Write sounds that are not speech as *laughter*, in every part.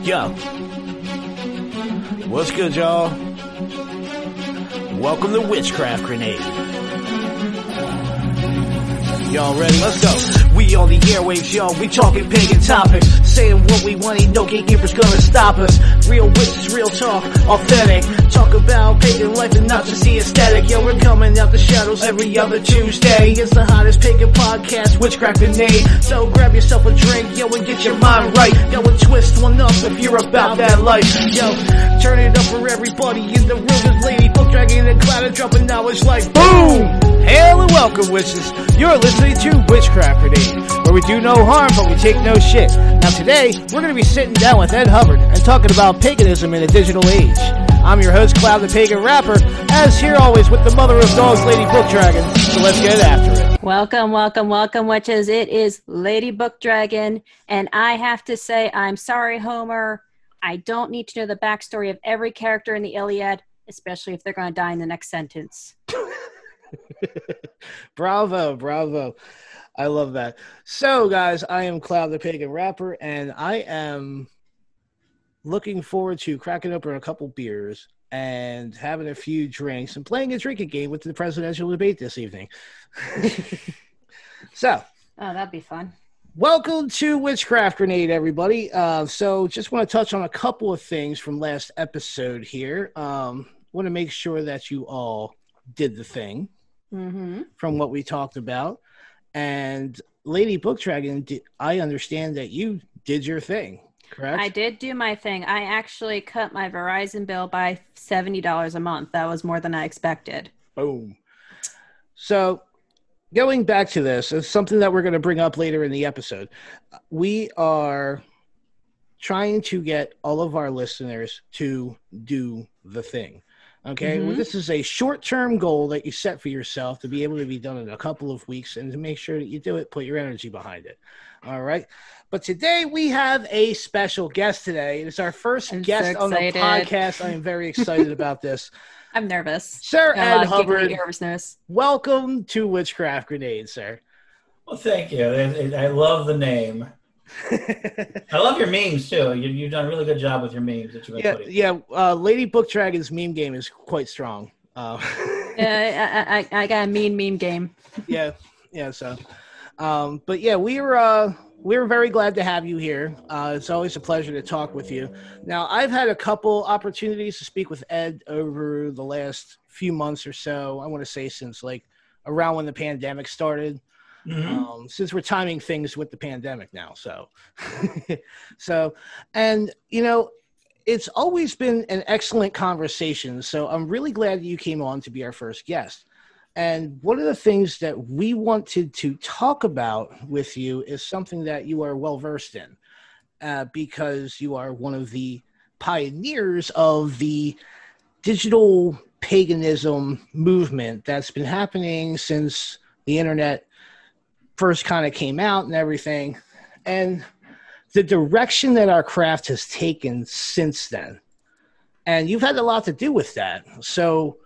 Yo. What's good, y'all? Welcome to Witchcraft Grenade. Y'all ready? Let's go. We on the airwaves, y'all. We talking pagan topics. Saying what we want, ain't no gatekeepers gonna stop us. Real witches, real talk, authentic. Talk about pagan life and not just the aesthetic. Yo, we're coming out the shadows every other Tuesday. It's the hottest pagan podcast, Witchcraft Grenade. So grab yourself a drink, yo, and get your mind right. Yo, and twist one up if you're about that life. Yo, turn it up for everybody in the room. This lady book dragging the cloud and dropping knowledge like boom. Hail and welcome, witches. You're listening to Witchcraft Grenade, where we do no harm, but we take no shit. Now today, we're going to be sitting down with Ed Hubbard and talking about paganism in a digital age. I'm your host, Cloud the Pagan Rapper, as here always with the mother of dogs, Lady Book Dragon. So let's get after it. Welcome, welcome, welcome, witches. It is Lady Book Dragon, and I have to say, I'm sorry, Homer. I don't need to know the backstory of every character in the Iliad, especially if they're going to die in the next sentence. *laughs* *laughs* bravo, bravo. I love that. So, guys, I am Cloud the Pagan Rapper, and I am looking forward to cracking open a couple beers and having a few drinks and playing a drinking game with the presidential debate this evening. *laughs* so, Oh, that'd be fun. Welcome to Witchcraft Grenade, everybody. Uh, so, just want to touch on a couple of things from last episode here. Um, want to make sure that you all did the thing Mm-hmm. from what we talked about. And Lady Book Dragon, I understand that you did your thing, correct? I did do my thing. I actually cut my Verizon bill by $70 a month. That was more than I expected. Boom. So, going back to this, it's something that we're going to bring up later in the episode. We are trying to get all of our listeners to do the thing. Okay, well, Mhm. this is a short term goal that you set for yourself to be able to be done in a couple of weeks and to make sure that you do it, put your energy behind it. All right. But today we have a special guest today. It's our 1st I'm so guest on the podcast. I am very excited about this. *laughs* I'm nervous. Sir Got a Ed Hubbard, nervousness. welcome to Witchcraft Grenade, sir. Well, thank you. I, I love the name. I love your memes too. You, you've done a really good job with your memes that you've been yeah, putting. yeah. Uh, Lady Book Dragon's meme game is quite strong. Uh, *laughs* Yeah, I, I, I got a mean meme game. yeah, yeah. So, um, but yeah, we were uh, we were very glad to have you here. Uh, it's always a pleasure to talk with you. Now, I've had a couple opportunities to speak with Ed over the last few months or so. I want to say since like around when the pandemic started. Mhm. um, since we're timing things with the pandemic now. So, *laughs* so, and you know, it's always been an excellent conversation. So I'm really glad that you came on to be our first guest. And one of the things that we wanted to talk about with you is something that you are well versed in, uh, because you are one of the pioneers of the digital paganism movement that's been happening since the internet first kind of came out and everything. And the direction that our craft has taken since then. And you've had a lot to do with that. So,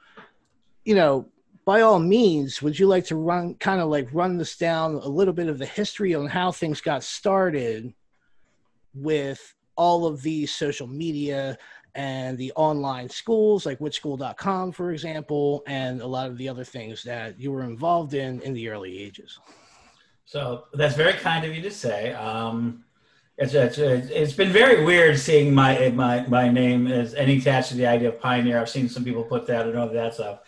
you know, by all means, would you like to run kind of like run this down a little bit of the history on how things got started with all of these social media and the online schools like witchschool.com for example and a lot of the other things that you were involved in in the early ages So that's very kind of you to say. Um, it's, it's, it's been very weird seeing my my my name as any attached to the idea of pioneer. I've seen some people put that and all that stuff.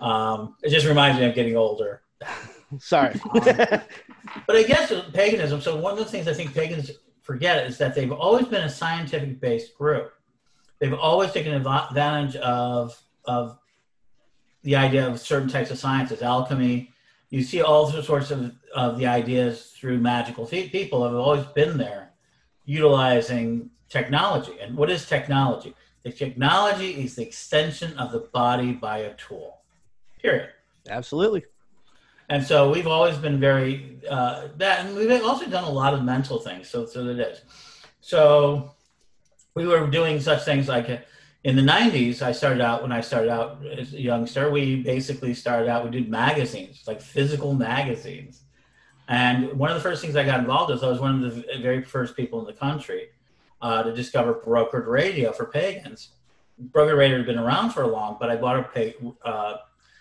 Um, it just reminds me of getting older. *laughs* sorry *laughs* But I guess paganism. So one of the things I think pagans forget is that they've always been a scientific based group. They've always taken advantage of of the idea of certain types of sciences, alchemy. You see all sorts of, of the ideas through magical people have always been there, utilizing technology. And what is technology? The technology is the extension of the body by a tool. Period. absolutely And so we've always been very uh, that, and we've also done a lot of mental things. So so it is. So we were doing such things like uh, in the '90s. I started out when I started out as a youngster. We basically started out. We did magazines, like physical magazines. And one of the first things I got involved with, I was one of the very first people in the country uh, to discover brokered radio for pagans. Brokered radio had been around for a long, but I bought a pay, uh,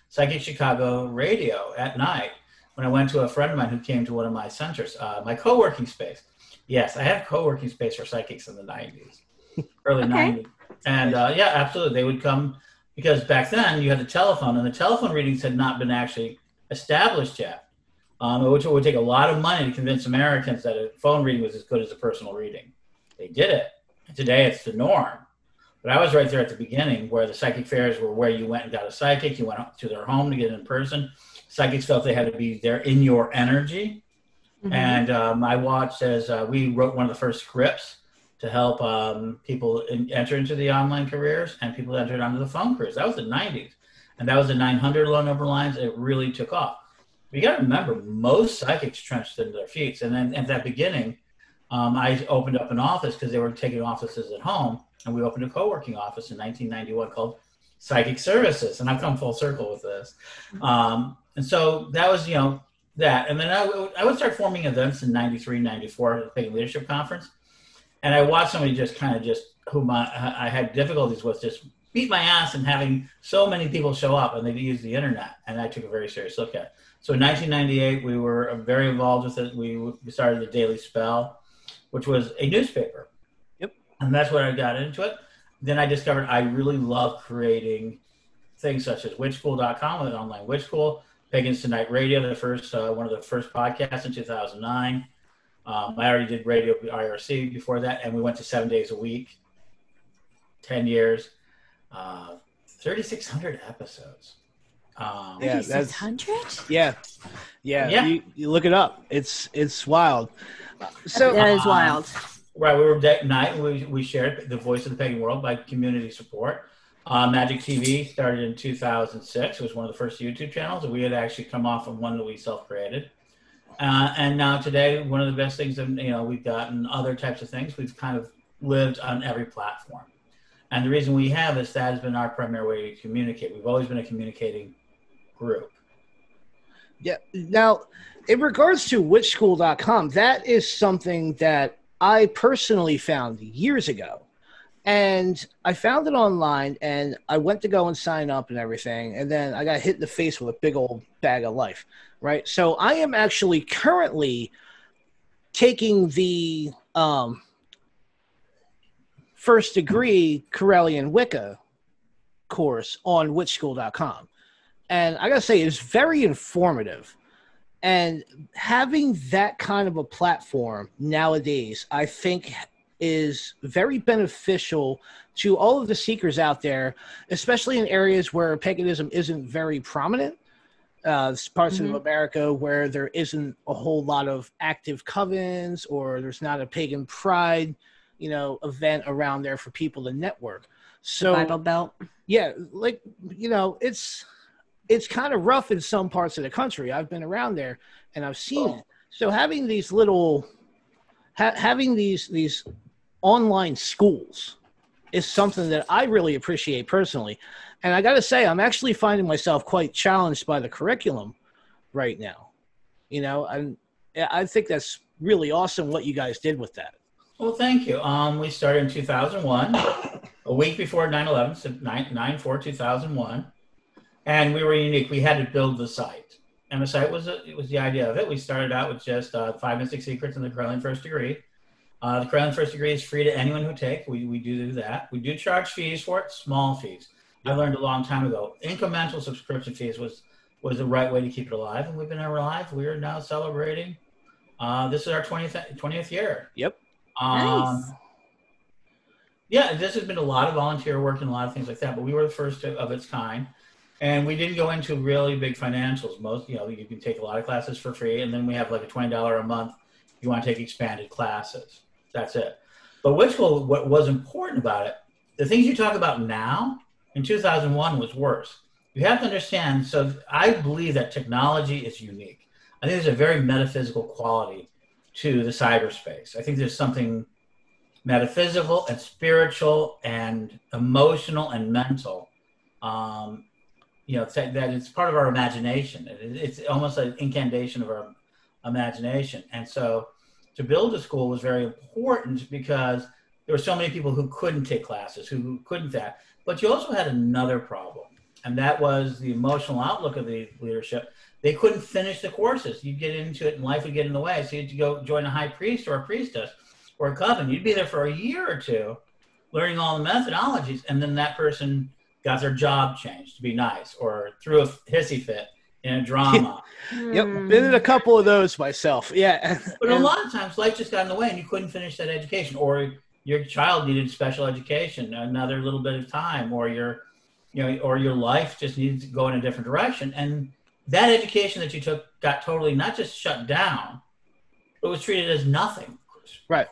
Psychic Chicago radio at night when I went to a friend of mine who came to one of my centers, uh, my co-working space. Yes, I had co-working space for psychics in the 90s, early okay. 90s. And uh, yeah, absolutely. They would come because back then you had the telephone and the telephone readings had not been actually established yet. Um, which would take a lot of money to convince Americans that a phone reading was as good as a personal reading. They did it. Today it's the norm. But I was right there at the beginning where the psychic fairs were where you went and got a psychic, you went to their home to get in person. Psychics felt they had to be there in your energy. Mm-hmm. And um, I watched as uh, we wrote one of the first scripts to help um, people in, enter into the online careers and people entered onto the phone careers. That was the 90s. And that was the 900 low number lines. It really took off. You got to remember, most psychics trenched into their feet. And then at that beginning, um, I opened up an office because they were taking offices at home. And we opened a co working office in 1991 called Psychic Services. And I've come full circle with this. Um, and so that was, you know, that. And then I, would start forming events in 93, 94 at the Leadership Conference and I watched somebody just kind of just whom I, I had difficulties with just beat my ass and having so many people show up and they use the internet and I took a very serious look at it. So in 1998 we were very involved with it. We, we started the Daily Spell, which was a newspaper. Yep. And that's where I got into it. Then I discovered I really love creating things such as witchschool.com, an online witch school, Pagans Tonight Radio, the first uh, one of the first podcasts in 2009 um, I already did radio IRC before that, and we went to seven days a week, 10 years, uh, 3,600 episodes. Um, yeah, 3,600? Yeah. Yeah. yeah. You, you, look it up. It's, it's wild. So that is wild. Um, right. We were at night. We, we shared the voice of the pagan world by community support. Uh, Magic TV started in 2006. It was one of the first YouTube channels. We had actually come off of one that we self created. Uh, and now today, one of the best things that you know we've gotten other types of things. We've kind of lived on every platform, and the reason we have is that has been our primary way to communicate. We've always been a communicating group. Yeah. Now, in regards to witchschool.com, that is something that I personally found years ago. And I found it online and I went to go and sign up and everything. And then I got hit in the face with a big old bag of life right? So I am actually currently taking the um, first degree Correllian Wicca course on witchschool.com. And I gotta say, it's very informative. And having that kind of a platform nowadays, I think is very beneficial to all of the seekers out there, especially in areas where paganism isn't very prominent uh, parts mm-hmm. of America where there isn't a whole lot of active covens or there's not a pagan pride, you know, event around there for people to network. So Bible Belt. Yeah, like you know, it's it's kind of rough in some parts of the country. I've been around there and I've seen oh. it. So having these little ha- having these these online schools is something that I really appreciate personally. And I got to say, I'm actually finding myself quite challenged by the curriculum right now. You know, and I think that's really awesome what you guys did with that. Well, thank you. Um, we started in 2001, a week before 9 11, so 9, 9 4 2001. And we were unique. We had to build the site. And the site was, a, it was the idea of it. We started out with just uh, five six secrets in the Correllian first degree. Uh, the Correllian first degree is free to anyone who take. We, we do that. We do charge fees for it, small fees. I learned a long time ago. Incremental subscription fees was was the right way to keep it alive, and we've been alive. We are now celebrating. Uh, this is our 20th, 20th year. Yep. Um, nice. Yeah, this has been a lot of volunteer work and a lot of things like that, but we were the first of its kind. And we didn't go into really big financials. Most, you know, you can take a lot of classes for free, and then we have like a $20 a month if you want to take expanded classes. That's it. But which what was important about it, the things you talk about now, in 2001 was worse. You have to understand. So I believe that technology is unique. I think there's a very metaphysical quality to the cyberspace. I think there's something metaphysical and spiritual and emotional and mental. Um, you know, that it's part of our imagination. It's almost an incantation of our imagination. And so to build a school was very important because there were so many people who couldn't take classes, who couldn't that. But you also had another problem, and that was the emotional outlook of the leadership. They couldn't finish the courses. You'd get into it, and life would get in the way. So you had to go join a high priest or a priestess or a coven. You'd be there for a year or two, learning all the methodologies, and then that person got their job changed to be nice, or threw a hissy fit in drama. Hmm. yep, been in a couple of those myself. Yeah, but a lot of times life just got in the way, and you couldn't finish that education, or your child needed special education, another little bit of time, or your, you know, or your life just needed to go in a different direction, and that education that you took got totally not just shut down, but was treated as nothing. Right.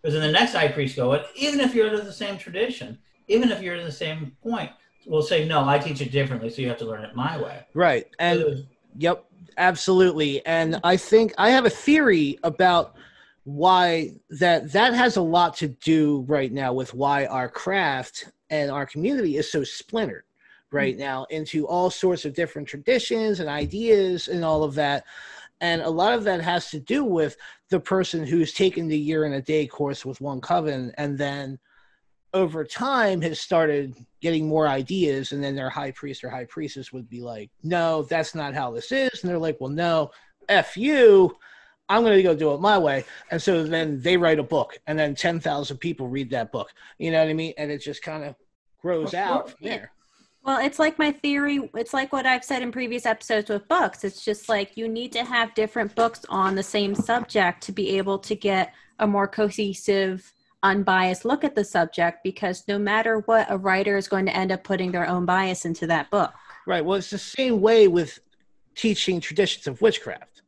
Because in the next high priest go, even if you're in the same tradition, even if you're in the same point, we'll say, no, I teach it differently, so you have to learn it my way. Right. And so yep, absolutely. And I think I have a theory about why that that has a lot to do right now with why our craft and our community is so splintered right mm-hmm. now into all sorts of different traditions and ideas and all of that and a lot of that has to do with the person who's taken the year and a day course with one coven and then over time has started getting more ideas and then their high priest or high priestess would be like no that's not how this is and they're like well no f you I'm going to go do it my way. And so then they write a book, and then 10,000 people read that book. You know what I mean? And it just kind of grows out from there. Well, it's like my theory. It's like what I've said in previous episodes with books. It's just like you need to have different books on the same subject to be able to get a more cohesive, unbiased look at the subject because no matter what, a writer is going to end up putting their own bias into that book. Right. Well, it's the same way with teaching traditions of witchcraft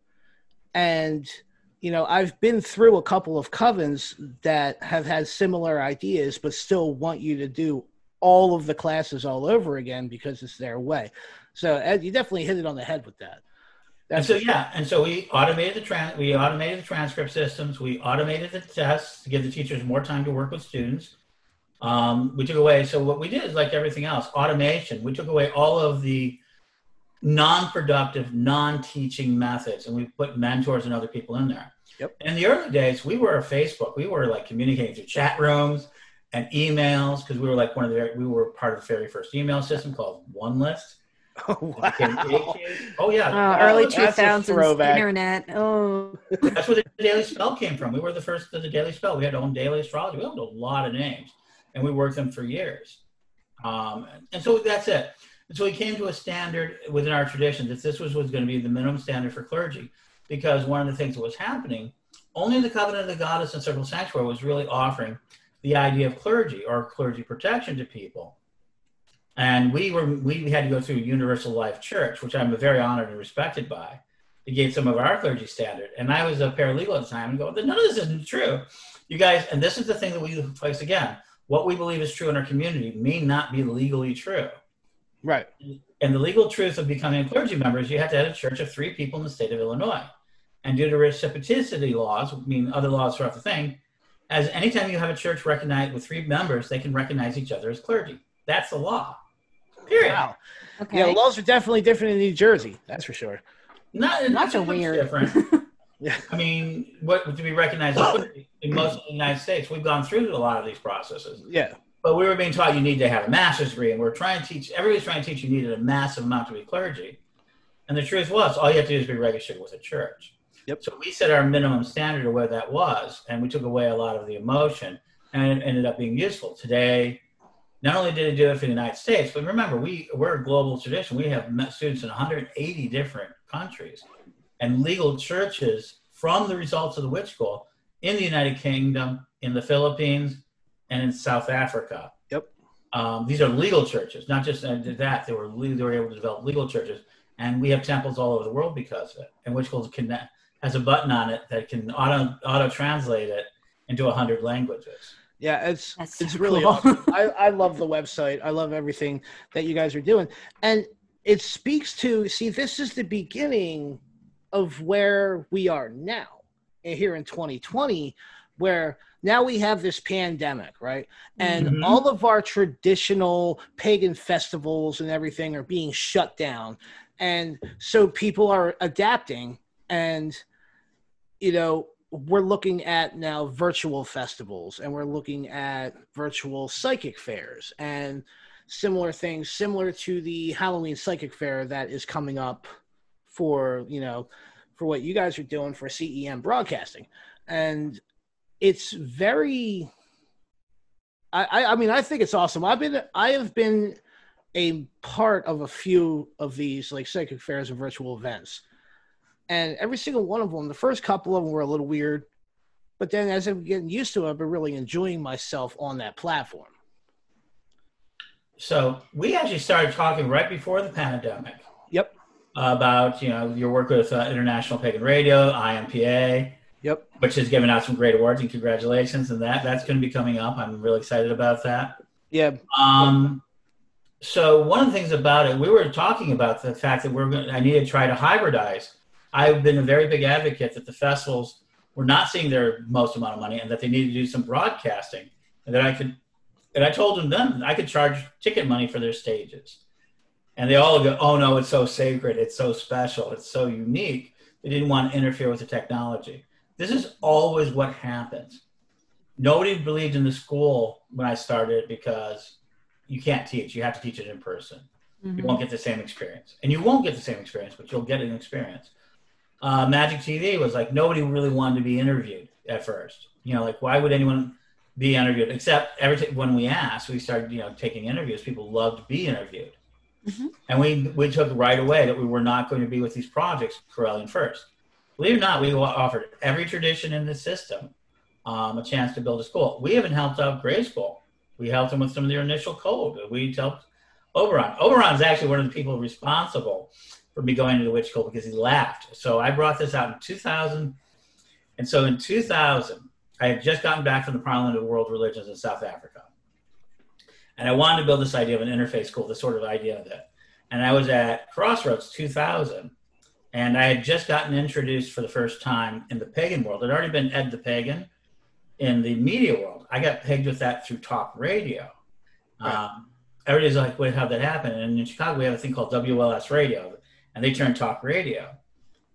and you know i've been through a couple of covens that have had similar ideas but still want you to do all of the classes all over again because it's their way so ed you definitely hit it on the head with that That's and so yeah and so we automated the trans we automated the transcript systems we automated the tests to give the teachers more time to work with students um, we took away so what we did is like everything else automation we took away all of the non-productive, non-teaching methods, and we put mentors and other people in there. Yep. In the early days, we were a Facebook. We were like communicating through chat rooms and emails because we were like one of the we were part of the very first email system called One List. *laughs* Oh wow! Oh yeah, oh, early two thousands internet. Oh, that's where the Daily Spell came from. We were the first of the Daily Spell. We had our own daily astrology. We owned a lot of names, and we worked them for years. Um, and so that's it. And so we came to a standard within our tradition that this was, was going to be the minimum standard for clergy, because one of the things that was happening, only the covenant of the goddess and circle sanctuary was really offering the idea of clergy or clergy protection to people. And we were we had to go through Universal Life Church, which I'm very honored and respected by, to get some of our clergy standard. And I was a paralegal at the time and go, none of this isn't true. You guys, and this is the thing that we place again. What we believe is true in our community may not be legally true. Right. And the legal truth of becoming a clergy member is you have to have a church of three people in the state of Illinois. And due to reciprocity laws, I mean other laws throughout the thing, as anytime you have a church recognized with three members, they can recognize each other as clergy. That's the law. Period. Wow. Okay. Yeah, laws are definitely different in New Jersey. That's for sure. Not, not so weird. Different. *laughs* yeah. I mean, what do we recognize in most of the United States, we've gone through a lot of these processes. Yeah but we were being taught you need to have a master's degree, and we're trying to teach. Everybody's trying to teach you needed a massive amount to be clergy, and the truth was, all you have to do is be registered with a church. Yep. So we set our minimum standard of where that was, and we took away a lot of the emotion, and it ended up being useful. Today, not only did it do it for the United States, but remember, we we're a global tradition. We have met students in 180 different countries, and legal churches from the results of the witch school in the United Kingdom, in the Philippines, and in South Africa. Yep. Um, these are legal churches, not just uh, that. They were they were able to develop legal churches, and we have temples all over the world because of it. And witch which can has a button on it that can auto auto translate it into hundred languages. Yeah, it's That's it's so really cool. awesome. *laughs* I, I love the website. I love everything that you guys are doing, and it speaks to see this is the beginning of where we are now here in 2020 where now we have this pandemic, right? And mm-hmm. all of our traditional pagan festivals and everything are being shut down. And so people are adapting and you know, we're looking at now virtual festivals and we're looking at virtual psychic fairs and similar things similar to the Halloween psychic fair that is coming up for, you know, for what you guys are doing for CEM broadcasting. And it's very I, I mean I think it's awesome. I've been I have been a part of a few of these like psychic fairs and virtual events and every single one of them, the first couple of them were a little weird, but then as I'm getting used to it, I've been really enjoying myself on that platform. So we actually started talking right before the pandemic. Yep. About you know your work with uh, International Pagan Radio, IMPA. Yep. Which has given out some great awards and congratulations and that that's going to be coming up. I'm really excited about that. Yeah. Um. So one of the things about it, we were talking about the fact that we're going. I need to try to hybridize I've been a very big advocate that the festivals were not seeing their most amount of money and that they needed to do some broadcasting and that I could and I told them then I could charge ticket money for their stages. And they all go, oh no, it's so sacred, it's so special, it's so unique. They didn't want to interfere with the technology. This is always what happens. Nobody believed in the school when I started because you can't teach. You have to teach it in person. Mm-hmm. You won't get the same experience. And you won't get the same experience, but you'll get an experience uh, Magic TV was like nobody really wanted to be interviewed at first. You know, like why would anyone be interviewed? Except every t- when we asked, we started you know taking interviews. People loved to be interviewed, mm-hmm. and we we took right away that we were not going to be with these projects Correllian first. Believe it or not, we offered every tradition in the system um, a chance to build a school. We even helped out Grey School. We helped them with some of their initial code. We helped Oberon. Oberon is actually one of the people responsible for me going to the witch school because he laughed. So I brought this out in 2000. And so in 2000, I had just gotten back from the Parliament of World Religions in South Africa. And I wanted to build this idea of an interface school, this sort of idea of that. And I was at Crossroads 2000, and I had just gotten introduced for the first time in the pagan world. I'd already been Ed the Pagan in the media world. I got pegged with that through talk radio. Right. Um, everybody's like, wait, how'd that happen? And in Chicago, we have a thing called WLS radio and they turned talk radio.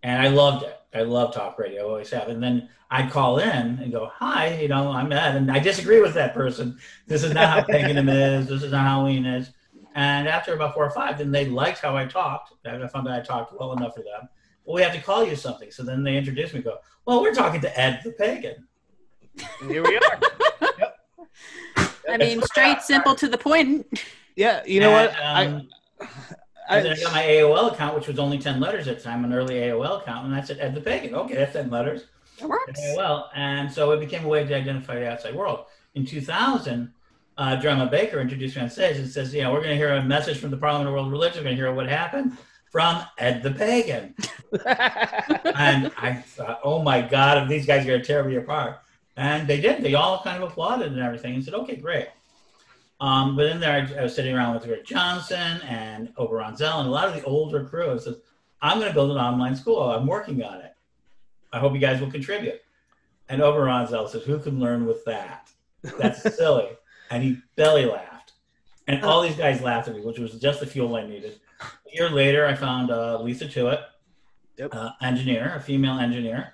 And I loved it. I love talk radio, always have. And then I'd call in and go, Hi, you know, I'm Ed. And I disagree with that person. This is not how *laughs* paganism is. This is not how Halloween is. And after about four or five, then they liked how I talked. I found that I talked well enough for them. Well, we have to call you something. So then they introduced me, go, Well, we're talking to Ed the Pagan. And here we are. *laughs* yep. I mean, straight, simple, to the point. Yeah, you know and, what? Um, I and then I got my AOL account, which was only 10 letters at the time, an early AOL account, and I said Ed the Pagan. Okay, that's 10 letters. It works. AOL. And so it became a way to identify the outside world. In 2000, uh, Drama Baker introduced me on stage and says, you know, we're going to hear a message from the Parliament of World Religion. We're going to hear what happened from Ed the Pagan. *laughs* and I thought, oh my God, these guys are going to tear me apart. And they did. They all kind of applauded and everything and said, okay, great. Um, but in there, I, I, was sitting around with Rick Johnson and Oberon Zell and a lot of the older crew. I said, I'm going to build an online school. I'm working on it. I hope you guys will contribute. And Oberon Zell says, Who can learn with that? That's *laughs* silly. And he belly laughed. And all these guys laughed at me, which was just the fuel I needed. A year later, I found uh, Lisa Tuitt, yep. uh, engineer, a female engineer.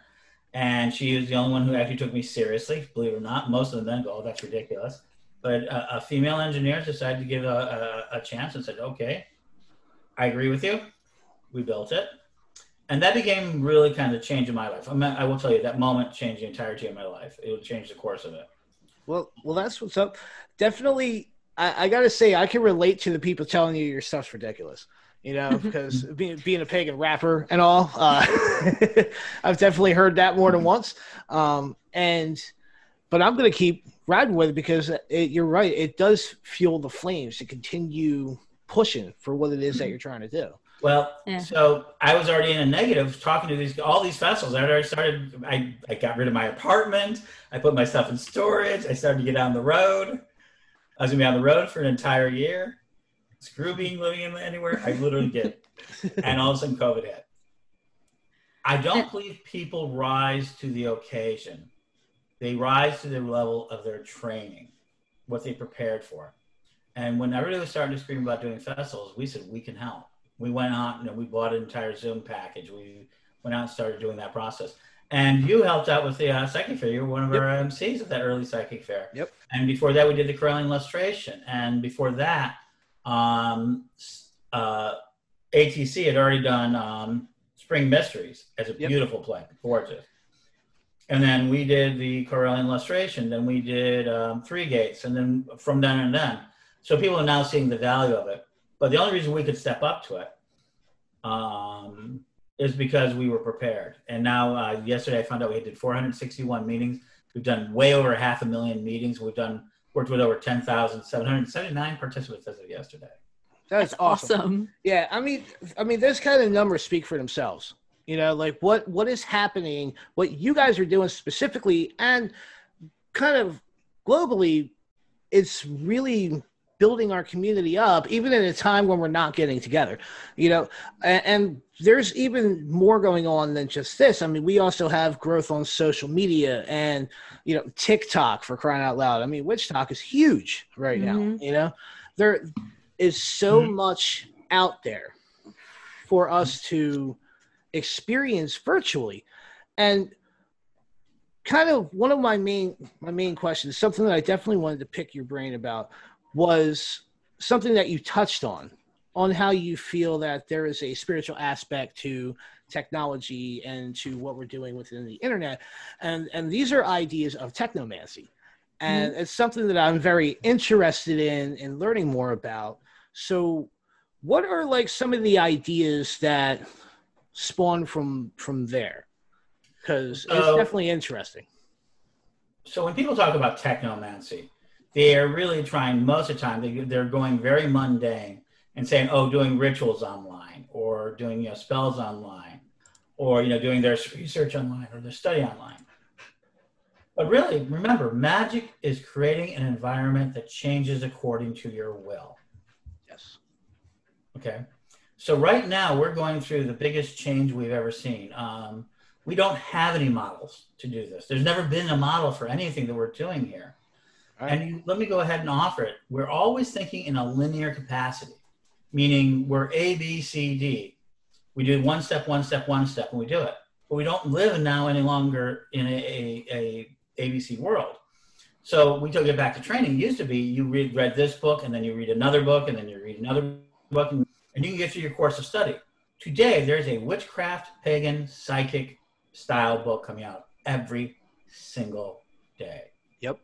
And she was the only one who actually took me seriously, believe it or not. Most of them men go, Oh, that's ridiculous but a, a female engineer decided to give a, a, a, chance and said, okay, I agree with you. We built it. And that became really kind of change in my life. I, mean, I will tell you that moment changed the entirety of my life. It would change the course of it. Well, well, that's what's up. Definitely, I, I got to say, I can relate to the people telling you your stuff's ridiculous you know, *laughs* because being, being a pagan rapper and all, uh, *laughs* I've definitely heard that more than once. Um, and, but I'm going to keep riding with it because it, you're right. It does fuel the flames to continue pushing for what it is that mm-hmm. you're trying to do. Well, yeah. so I was already in a negative talking to these all these festivals. I already started. I, I got rid of my apartment. I put my stuff in storage. I started to get on the road. I was gonna be on the road for an entire year. Screw being living anywhere. I literally did. *laughs* and all of a sudden, COVID hit. I don't believe people rise to the occasion they rise to the level of their training, what they prepared for. And when everybody was starting to scream about doing festivals, we said we can help. We went out and we bought an entire Zoom package. We went out and started doing that process. And you helped out with the uh, psychic fair. You were one of our MCs at that early psychic fair. Yep. And before that, we did the Correllian illustration. And before that, um, uh, ATC had already done um, Spring Mysteries as a Yep. beautiful play, gorgeous. And then we did the Correllian illustration. Then we did um, Three Gates, and then from then and then. So people are now seeing the value of it. But the only reason we could step up to it um, is because we were prepared. And now, uh, yesterday, I found out we did 461 meetings. We've done way over half a million meetings. We've done worked with over 10,779 participants as of yesterday. That's, That's awesome. awesome. Yeah, I mean, I mean, those kind of numbers speak for themselves. You know, like what what is happening, what you guys are doing specifically, and kind of globally, it's really building our community up, even in a time when we're not getting together. You know, and, and there's even more going on than just this. I mean, we also have growth on social media and you know TikTok for crying out loud. I mean, WitchTok is huge right now. Mhm. You know, there is so Mhm. much out there for us to experience virtually. And kind of one of my main my main questions something that i definitely wanted to pick your brain about was something that you touched on on how you feel that there is a spiritual aspect to technology and to what we're doing within the internet. And and these are ideas of technomancy. And mm-hmm. it's something that i'm very interested in in learning more about. So what are like some of the ideas that spawn from from there because it's definitely interesting So when people talk about technomancy, they're really trying most of the time. They, they're going very mundane and saying, "Oh, doing rituals online, or doing you know spells online, or you know doing their research online or their study online." But really, remember, magic is creating an environment that changes according to your will. yes Okay. So right now we're going through the biggest change we've ever seen. Um, we don't have any models to do this. There's never been a model for anything that we're doing here. Right. And you, let me go ahead and offer it. We're always thinking in a linear capacity, meaning we're A, B, C, D. We do one step, one step, one step, and we do it. But we don't live now any longer in a, a, a ABC world. So we took it back to training. It used to be you read, read this book, and then you read another book, and then you read another book, and, and you can get through your course of study. Today, there's a witchcraft, pagan, psychic style book coming out every single day. Yep.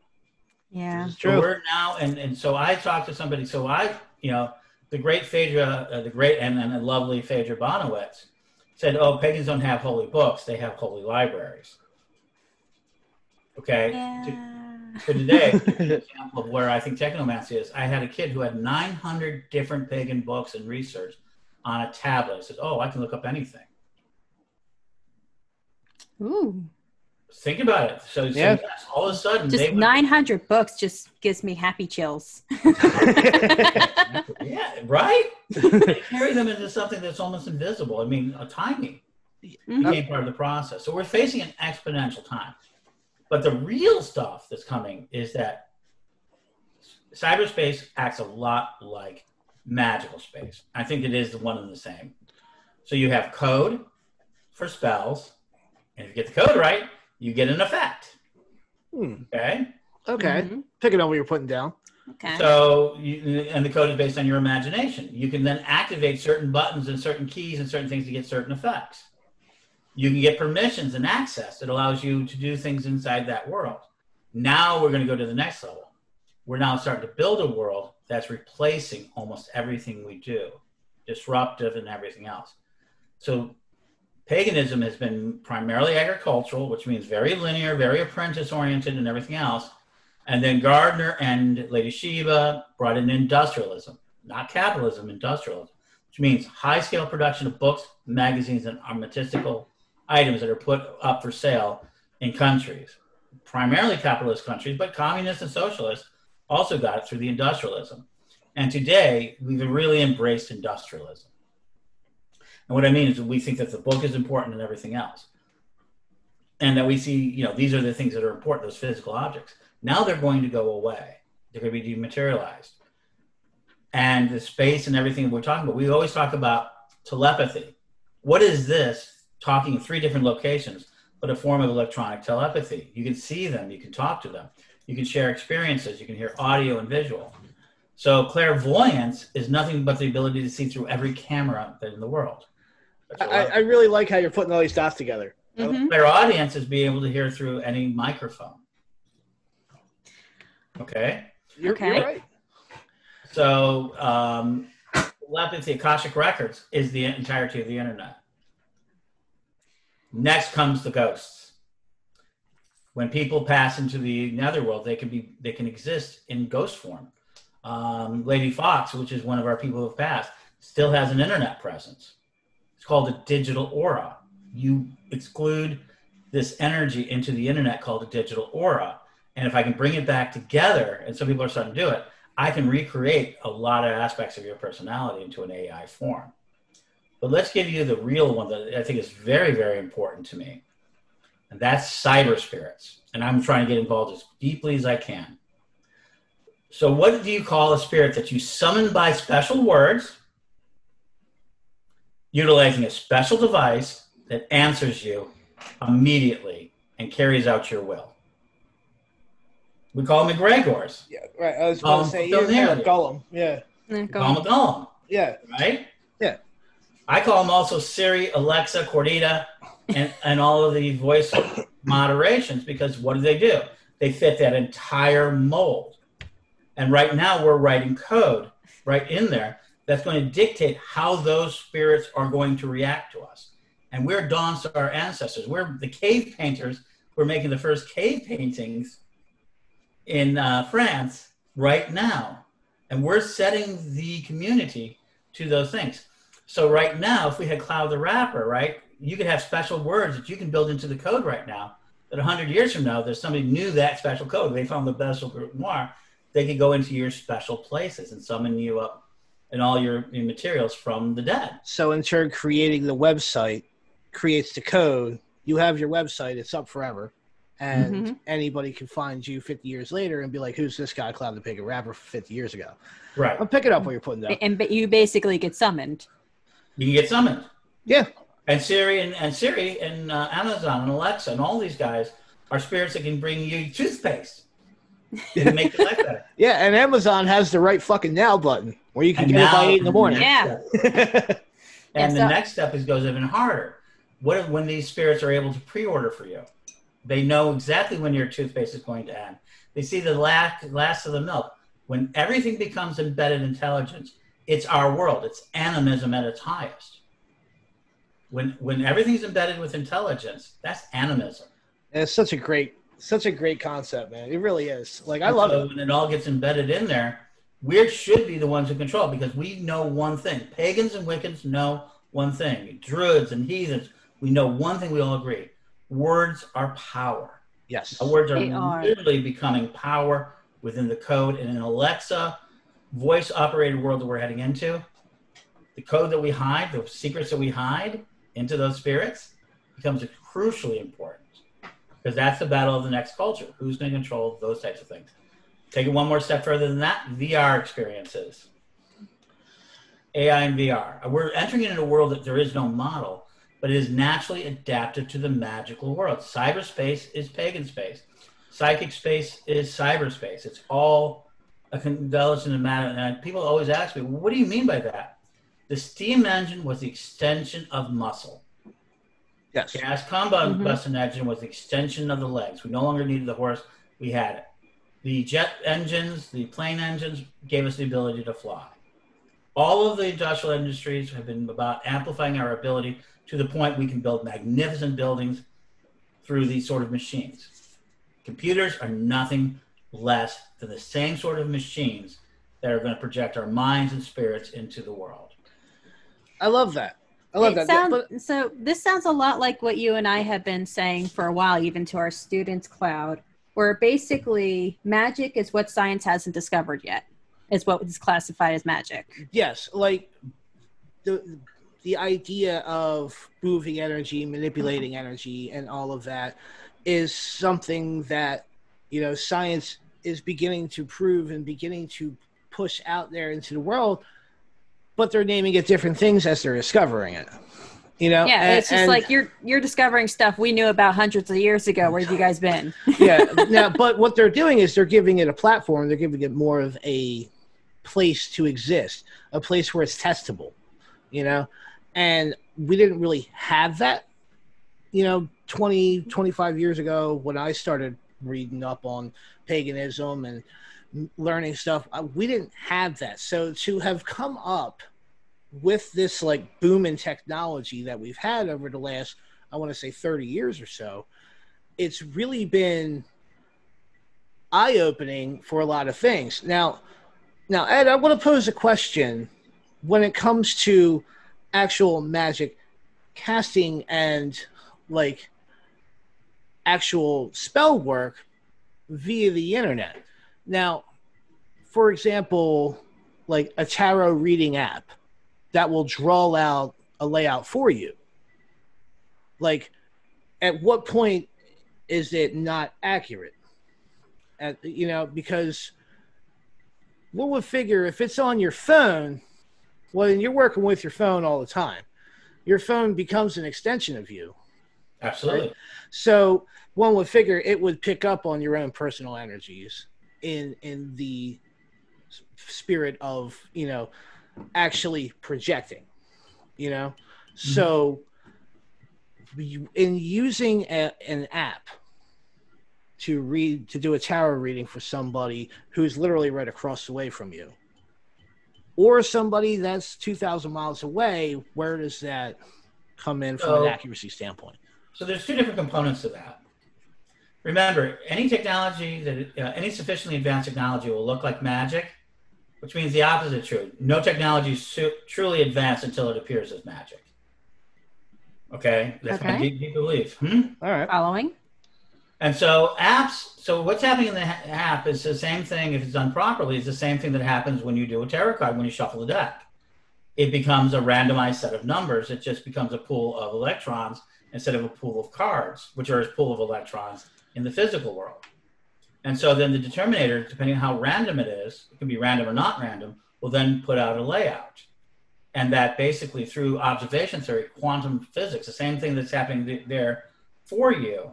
Yeah. This is So true we're now, and, and so I talked to somebody. So I, you know, the great Phaedra, uh, the great and, and the lovely Phaedra Bonewits said, "Oh, pagans don't have holy books; they have holy libraries." Okay. Yeah. So today, *laughs* an example of where I think technomancy is. I had a kid who had 900 different pagan books and research on a tablet. He says, "Oh, I can look up anything." Ooh. Think about it. So, so Yeah. yes, all of a sudden, Just they would- 900 books just gives me happy chills. *laughs* yeah, right. they carry them into something that's almost invisible. I mean, a tiny Mhm. became part of the process. So we're facing an exponential time. But the real stuff that's coming is that cyberspace acts a lot like magical space. I think it is the one and the same. So you have code for spells, and if you get the code right, you get an effect. Hmm, Okay. okay Mhm. picking up what you're putting down Okay. So, you, and the code is based on your imagination. You can then activate certain buttons and certain keys and certain things to get certain effects. You can get permissions and access that allows you to do things inside that world. Now we're going to go to the next level. We're now starting to build a world that's replacing almost everything we do, disruptive and everything else. So, paganism has been primarily agricultural, which means very linear, very apprentice oriented, and everything else. And then Gardner and Lady Sheba brought in industrialism, not capitalism, industrialism, which means high scale production of books, magazines, and armatistical items that are put up for sale in countries, primarily capitalist countries, but communists and socialists also got it through the industrialism. And today, we've really embraced industrialism. And what I mean is, we think that the book is important and everything else. And that we see, you know, these are the things that are important, those physical objects. Now they're going to go away. They're going to be dematerialized. And the space and everything we're talking about, we always talk about telepathy. What is this talking in three different locations but a form of electronic telepathy. You can see them, you can talk to them, you can share experiences, you can hear audio and visual. So clairvoyance is nothing but the ability to see through every camera in the world. I, I really like how you're putting all these dots together. Mhm. Clairaudience is being able to hear through any microphone. Okay. You're, Okay. you're right. So, um, telepathy, Akashic Records is the entirety of the internet. Next comes the ghosts. When people pass into the netherworld, they can be they can exist in ghost form. Um, Lady Fox, which is one of our people who have passed, still has an internet presence. It's called a digital aura. You exclude this energy into the internet called a digital aura, and if I can bring it back together, and some people are starting to do it, I can recreate a lot of aspects of your personality into an AI form. But let's give you the real one that I think is very, very important to me. And that's cyber spirits. And I'm trying to get involved as deeply as I can. So, what do you call a spirit that you summon by special words, utilizing a special device that answers you immediately and carries out your will? We call them egregores. Yeah, right. I was going Um, to say, don't yeah, nail yeah, it. Gollum. Yeah, call them a golem. yeah. right? I call them also Siri, Alexa, Cortana, and, and all of the voice moderations because what do they do? They fit that entire mold. And right now we're writing code right in there that's going to dictate how those spirits are going to react to us. And we're Dawn Star ancestors. We're the cave painters. We're making the first cave paintings in uh, France right now. And we're setting the community to those things. So right now, if we had Cloud the Rapper, right, you could have special words that you can build into the code right now. That 100 years from now, there's somebody knew that special code. They found the best grimoire. They could go into your special places and summon you up and all your, your materials from the dead. So in turn, creating the website creates the code. You have your website; it's up forever, and Mhm. anybody can find you 50 years later and be like, "Who's this guy, Cloud the Pig, a rapper 50 years ago?" Right. I'm picking it up what you're putting down. And ba- you basically get summoned. You can get summoned. Yeah, And Siri and, and Siri and uh, Amazon and Alexa and all these guys are spirits that can bring you toothpaste. They can make your life better. *laughs* yeah. And Amazon has the right fucking now button where you can And get it by eight in the morning. Yeah. *laughs* And the so- next step is goes even harder. What if, when these spirits are able to pre-order for you? They know exactly when your toothpaste is going to end. They see the last last of the milk. When everything becomes embedded intelligence, it's our world. It's animism at its highest. When when everything's embedded with intelligence, that's animism. And it's such a great, such a great concept, man. It really is. Like I And love so it. When it all gets embedded in there, we should be the ones who control because we know one thing. Pagans and Wiccans know one thing. Druids and heathens, we know one thing we all agree. Words are power. Yes. Our words are, They are. literally becoming power within the code. And in an Alexa voice operated world that we're heading into, the code that we hide, the secrets that we hide into those spirits becomes crucially important because that's the battle of the next culture. Who's going to control those types of things? Take it one more step further than that VR experiences. AI and VR. We're entering into a world that there is no model, but it is naturally adapted to the magical world. Cyberspace is pagan space. Psychic space is cyberspace. It's all a convolution of matter. And people always ask me, what do you mean by that? The steam engine was the extension of muscle. Yes. Gas combustion Mhm. engine was the extension of the legs. We no longer needed the horse. We had it. The jet engines, the plane engines gave us the ability to fly. All of the industrial industries have been about amplifying our ability to the point we can build magnificent buildings through these sort of machines. Computers are nothing less than the same sort of machines that are going to project our minds and spirits into the world. I love that. I love It that. sound- But so this sounds a lot like what you and I have been saying for a while, even to our students, Cloud, where basically magic is what science hasn't discovered yet. Is what is classified as magic. yes, like the the idea of moving energy, manipulating energy, and all of that is something that you know science is beginning to prove and beginning to push out there into the world. But they're naming it different things as they're discovering it. You know, Yeah, and- it's just and- like you're you're discovering stuff we knew about hundreds of years ago. Where have you guys been? *laughs* yeah. Now, *laughs* but what they're doing is they're giving it a platform. They're giving it more of a place to exist, a place where it's testable, you know? And we didn't really have that, you know, 20, 25 years ago when I started reading up on paganism and learning stuff. uh, We didn't have that. So to have come up with this like boom in technology that we've had over the last, I want to say 30 years or so, it's really been eye opening for a lot of things. Now, now, Ed, I want to pose a question when it comes to actual magic casting and like actual spell work via the internet. Now, for example, like a tarot reading app that will draw out a layout for you. Like, at what point is it not accurate? At, you know, because what would figure if it's on your phone, well, then you're working with your phone all the time. Your phone becomes an extension of you. Absolutely. So one would figure it would pick up on your own personal energies in in the spirit of you know actually projecting. You know, mm-hmm. so in using a, an app to read to do a tarot reading for somebody who's literally right across the way from you or somebody that's 2000 miles away where does that come in from So- an accuracy standpoint So there's two different components to that. Remember, any technology that uh, any sufficiently advanced technology will look like magic, which means the opposite is true. No technology is su- truly advanced until it appears as magic. Okay, that's my Okay. deep, deep belief. Hmm? all right Following? And so apps, so what's happening in the ha- app is the same thing if it's done properly, it's the same thing that happens when you do a tarot card when you shuffle the deck. It becomes a randomized set of numbers. It just becomes a pool of electrons instead of a pool of cards, which are a pool of electrons in the physical world. And so then the determinator, depending on how random it is, it can be random or not random, will then put out a layout. And that basically through observation theory, quantum physics, the same thing that's happening th- there for you,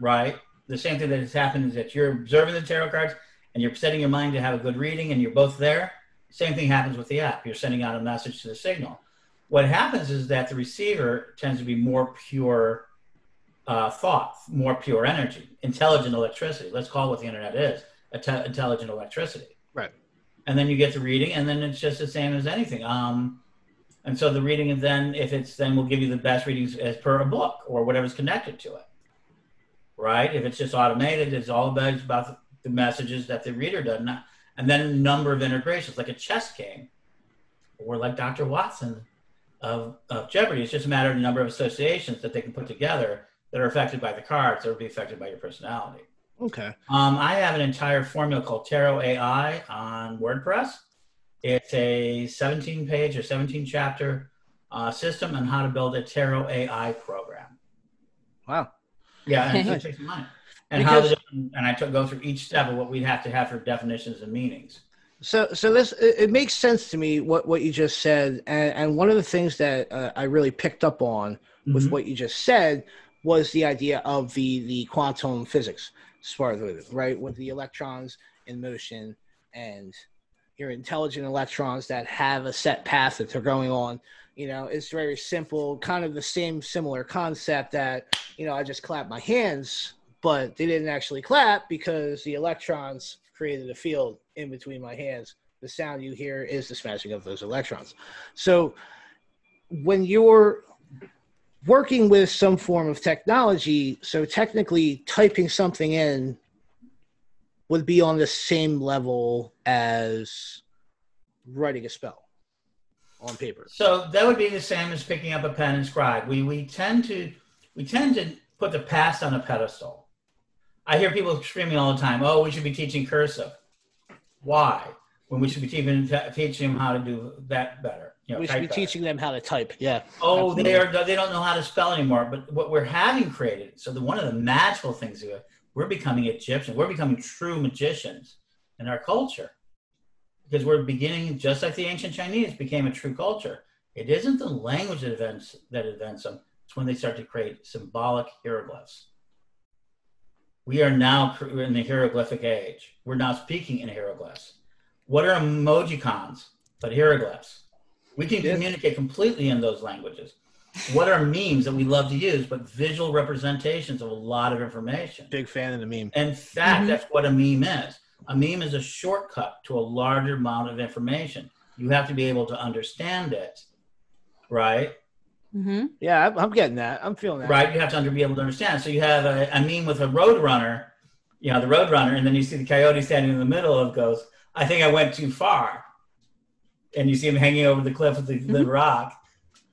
right? The same thing that has happened is that you're observing the tarot cards and you're setting your mind to have a good reading and you're both there. Same thing happens with the app. You're sending out a message to the signal. What happens is that the receiver tends to be more pure uh, thought, more pure energy, intelligent electricity. Let's call it what the internet is inte- intelligent electricity. Right. And then you get the reading, and then it's just the same as anything. Um, and so the reading, and then if it's then will give you the best readings as per a book or whatever's connected to it. Right. If it's just automated, it's all about it's about the messages that the reader does not, and then number of integrations, like a chess game, or like Dr. Watson of, of Jeopardy. It's just a matter of the number of associations that they can put together that are affected by the cards that will be affected by your personality. okay Um, I have an entire formula called Tarot AI on WordPress. It's a 17 page or 17 chapter uh, system on how to build a Tarot AI program. wow Yeah, and it *laughs* takes money. And how the, and I took, go through each step of what we'd have to have for definitions and meanings. So, so this it, makes sense to me what what you just said, and, and one of the things that uh, I really picked up on with Mhm. what you just said was the idea of the the quantum physics part of it, right? With the electrons in motion and your intelligent electrons that have a set path that they're going on. You know, it's very simple, kind of the same similar concept that you know I just clap my hands, but they didn't actually clap because the electrons created a field in between my hands. The sound you hear is the smashing of those electrons. So when you're working with some form of technology, so technically typing something in would be on the same level as writing a spell on paper. So that would be the same as picking up a pen and scribe. We we tend to we tend to put the past on a pedestal. I hear people screaming all the time, "Oh, we should be teaching cursive." Why? When we should be teaching teaching them how to do that better. You know, we should be better. teaching them how to type. Yeah. Oh, Absolutely. they are. They don't know how to spell anymore. But what we're having created. So the one of the magical things here, we're becoming Egyptian. We're becoming true magicians in our culture, because we're beginning just like the ancient Chinese became a true culture. It isn't the language that invents that invents them. It's when they start to create symbolic hieroglyphs. We are now in the hieroglyphic age. We're now speaking in hieroglyphs. What are emojicons but hieroglyphs? We can Yeah. communicate completely in those languages. What are memes that we love to use, but visual representations of a lot of information? Big fan of the meme. In fact, Mhm. that's what a meme is. A meme is a shortcut to a larger amount of information. You have to be able to understand it, right? Mm-hmm. Yeah, I'm, I'm getting that. I'm feeling that. Right? You have to under, be able to understand. So you have a, a meme with a road runner, you know, the road runner, and then you see the coyote standing in the middle of goes, I think I went too far. And you see him hanging over the cliff with the, the Mhm. rock.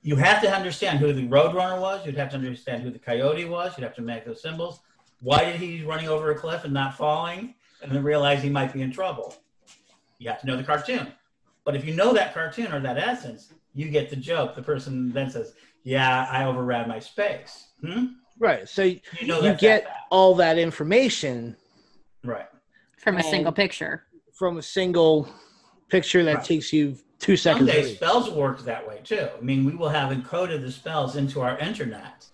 You have to understand who the road runner was. You'd have to understand who the coyote was. You'd have to make those symbols. Why did he running over a cliff and not falling? And then realize he might be in trouble. You have to know the cartoon. But if you know that cartoon or that essence, you get the joke. The person then says, Yeah, I overran my space. Hmm? Right. So you You know You that's get- that all that information right. From a single picture. from a single picture that Right. takes you two seconds. Someday spells work that way too. I mean, we will have encoded the spells into our internet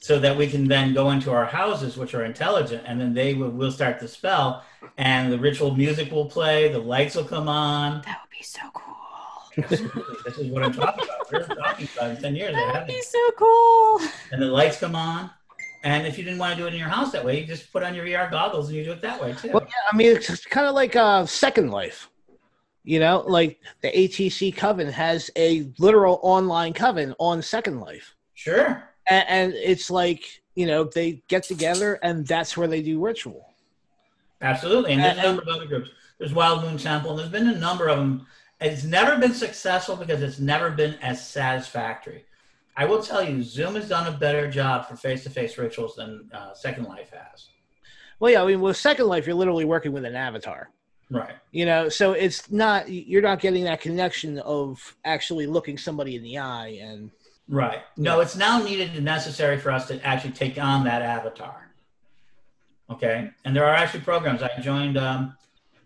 so that we can then go into our houses, which are intelligent, and then they will will start the spell, and the ritual music will play, the lights will come on. That would be so cool. Absolutely. this is what I'm talking about. We're talking about in 10 years. they That would be so cool. And the lights come on. And if you didn't want to do it in your house that way, you just put on your VR goggles and you do it that way too. Well, yeah, I mean, it's kind of like uh, Second Life. You know, like the ATC Coven has a literal online coven on Second Life. Sure. And, and it's like, you know, they get together and that's where they do ritual. Absolutely. And there's a number of other groups. There's Wild Moon Temple, and there's been a number of them. It's never been successful because it's never been as satisfactory. I will tell you, Zoom has done a better job for face to face rituals than uh, Second Life has. Well, yeah, I mean, with Second Life, you're literally working with an avatar. Right. You know, so it's not, you're not getting that connection of actually looking somebody in the eye and Right. No, it's now needed and necessary for us to actually take on that avatar. Okay. And there are actually programs. I joined um,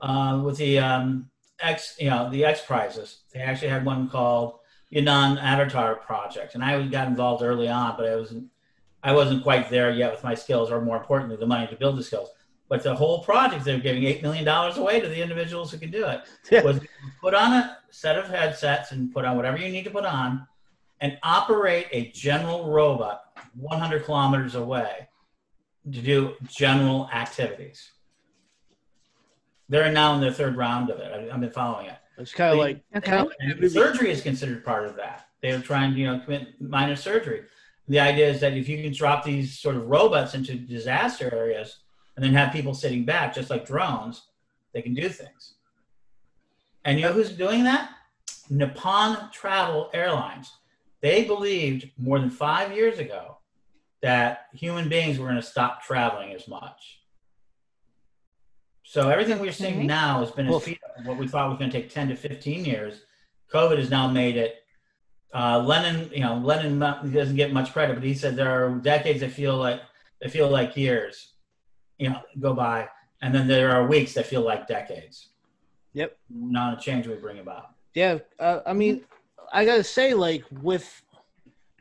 uh, with the um, X, you know, the X prizes. They actually had one called ANA Avatar Project, and I got involved early on, but I wasn't, I wasn't quite there yet with my skills, or more importantly, the money to build the skills. But the whole project, they're giving eight million dollars away to the individuals who can do it Yeah. was put on a set of headsets and put on whatever you need to put on and operate a general robot 100 kilometers away to do general activities. They're now in the third round of it. I- I've been following it. it's kind of like, Okay. And surgery is considered part of that. They are trying to, you know, commit minor surgery. The idea is that if you can drop these sort of robots into disaster areas and then have people sitting back, just like drones, they can do things. And you know who's doing that? Nippon Travel Airlines. They believed more than five years ago that human beings were going to stop traveling as much. So everything we're seeing Okay. now has been a Well- speed of what we thought was going to take 10 to 15 years. COVID has now made it. Uh, Lenin, you know, Lenin mu- doesn't get much credit, but he said there are decades that feel like they feel like years, you know, go by, and then there are weeks that feel like decades. Yep. Not a change we bring about. Yeah, uh, I mean, I gotta say, like with well,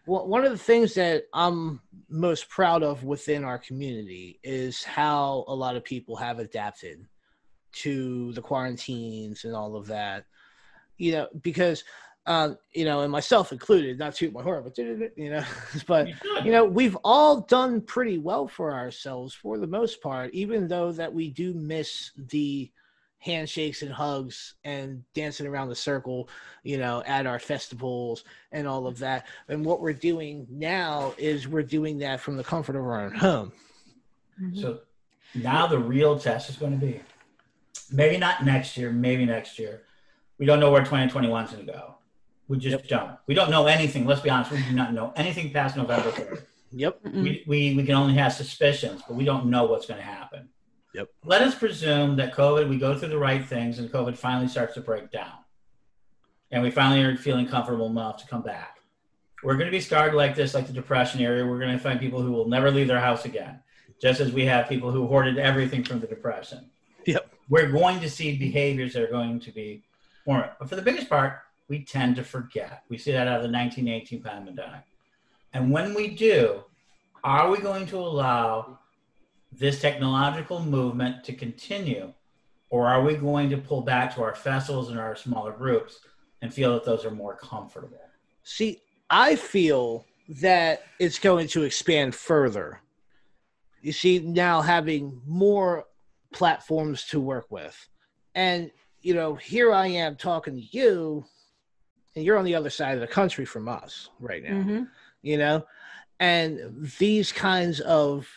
one of the things that I'm most proud of within our community is how a lot of people have adapted to the quarantines and all of that. You know, because um, you know, and myself included, not toot my horn, but you know, *laughs* but you know we've all done pretty well for ourselves for the most part even though that we do miss the handshakes and hugs and dancing around the circle you know at our festivals and all of that and what we're doing now is we're doing that from the comfort of our own home. So now the real test is going to be maybe not next year, maybe next year. We don't know where 2021 is going to go. We just don't. We don't know anything. Let's be honest. We do not know anything past November 3rd. yep We, we, we can only have suspicions, but we don't know what's going to happen. Yep. Let us presume that COVID, we go through the right things and COVID finally starts to break down. And we finally are feeling comfortable enough to come back. We're going to be scarred like this, like the Depression era. We're going to find people who will never leave their house again, just as we have people who hoarded everything from the Depression. Yep. We're going to see behaviors that are going to be more. But for the biggest part, we tend to forget. We see that out of the 1918 pandemic. And when we do, are we going to allow this technological movement to continue? Or are we going to pull back to our festivals and our smaller groups and feel that those are more comfortable? See, I feel that it's going to expand further. You see, now having more platforms to work with. And, you know, here I am talking to you, and you're on the other side of the country from us right now, Mm-hmm. you know? And these kinds of,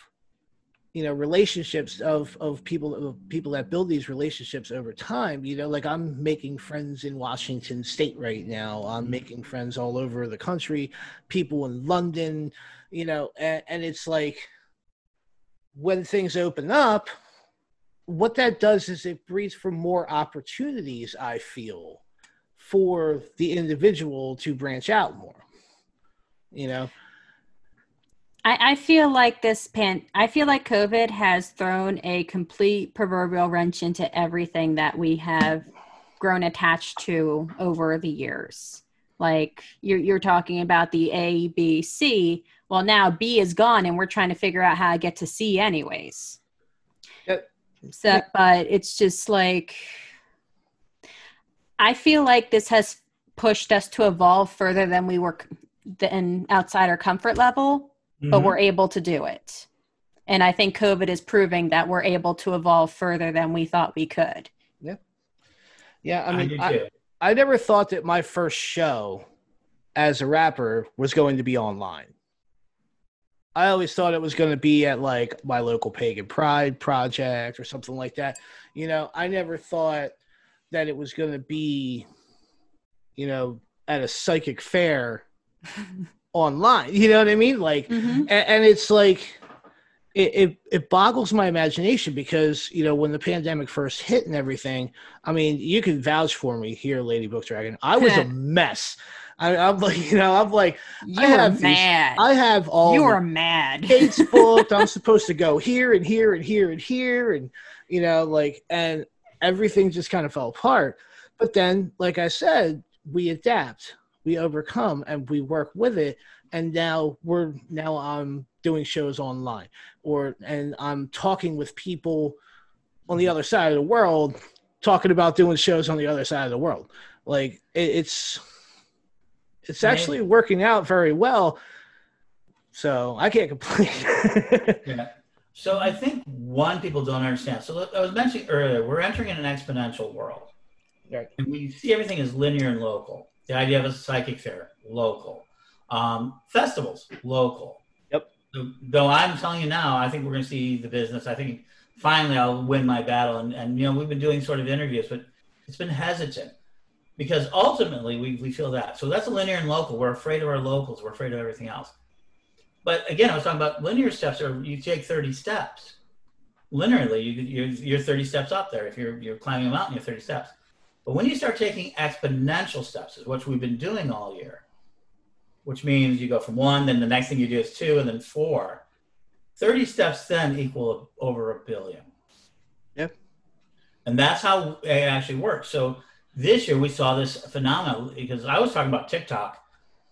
you know, relationships of, of people of people that build these relationships over time, you know, like I'm making friends in Washington State right now. I'm mm-hmm. making friends all over the country, people in London, you know, and, and it's like when things open up, what that does is it breeds for more opportunities, I feel, for the individual to branch out more. You know, I, I feel like this pan I feel like COVID has thrown a complete proverbial wrench into everything that we have grown attached to over the years. Like you're you're talking about the A, B, C. Well now B is gone and we're trying to figure out how to get to C anyways. Yep. So but it's just like I feel like this has pushed us to evolve further than we were than outside our comfort level but Mhm. we're able to do it. And I think COVID is proving that we're able to evolve further than we thought we could. yeah, Yeah. I mean, do I. I never thought that my first show as a rapper was going to be online. I always thought it was going to be at like my local pagan pride project or something like that. You know, I never thought that it was going to be, you know, at a psychic fair *laughs* online. You know what I mean? Like, Mhm. and, and it's like it, it it boggles my imagination because you know when the pandemic first hit and everything i mean you can vouch for me here lady book dragon i was a mess I, i'm like *laughs* you know i'm like You I have these- i have all you are mad. *laughs* dates booked i'm supposed to go here and here and here and here and you know like and everything just kind of fell apart but then like i said we adapt we overcome and we work with it and now we're now i'm doing shows online or and i'm talking with people on the other side of the world talking about doing shows on the other side of the world like it, it's it's actually working out very well so i can't complain *laughs* Yeah. So I think one people don't understand. So I was mentioning earlier, we're entering an exponential world. Right. And we see everything as linear and local. The idea of a psychic fair, local. Um, festivals, local. Yep. So, though I'm telling you now, I think we're going to see the business. I think finally I'll win my battle. And, and you know, we've been doing sort of interviews, but it's been hesitant because ultimately we, we feel that. So that's a linear and local. We're afraid of our locals. We're afraid of everything else. But again, I was talking about linear steps, or you take 30 steps. Linearly, you, you're, you're 30 steps up there. If you're, you're climbing a mountain, you're 30 steps. But when you start taking exponential steps, is what we've been doing all year, which means you go from one, then the next thing you do is two, and then four. 30 steps then equal over a billion. Yep. And that's how it actually works. So this year we saw this phenomenon because I was talking about TikTok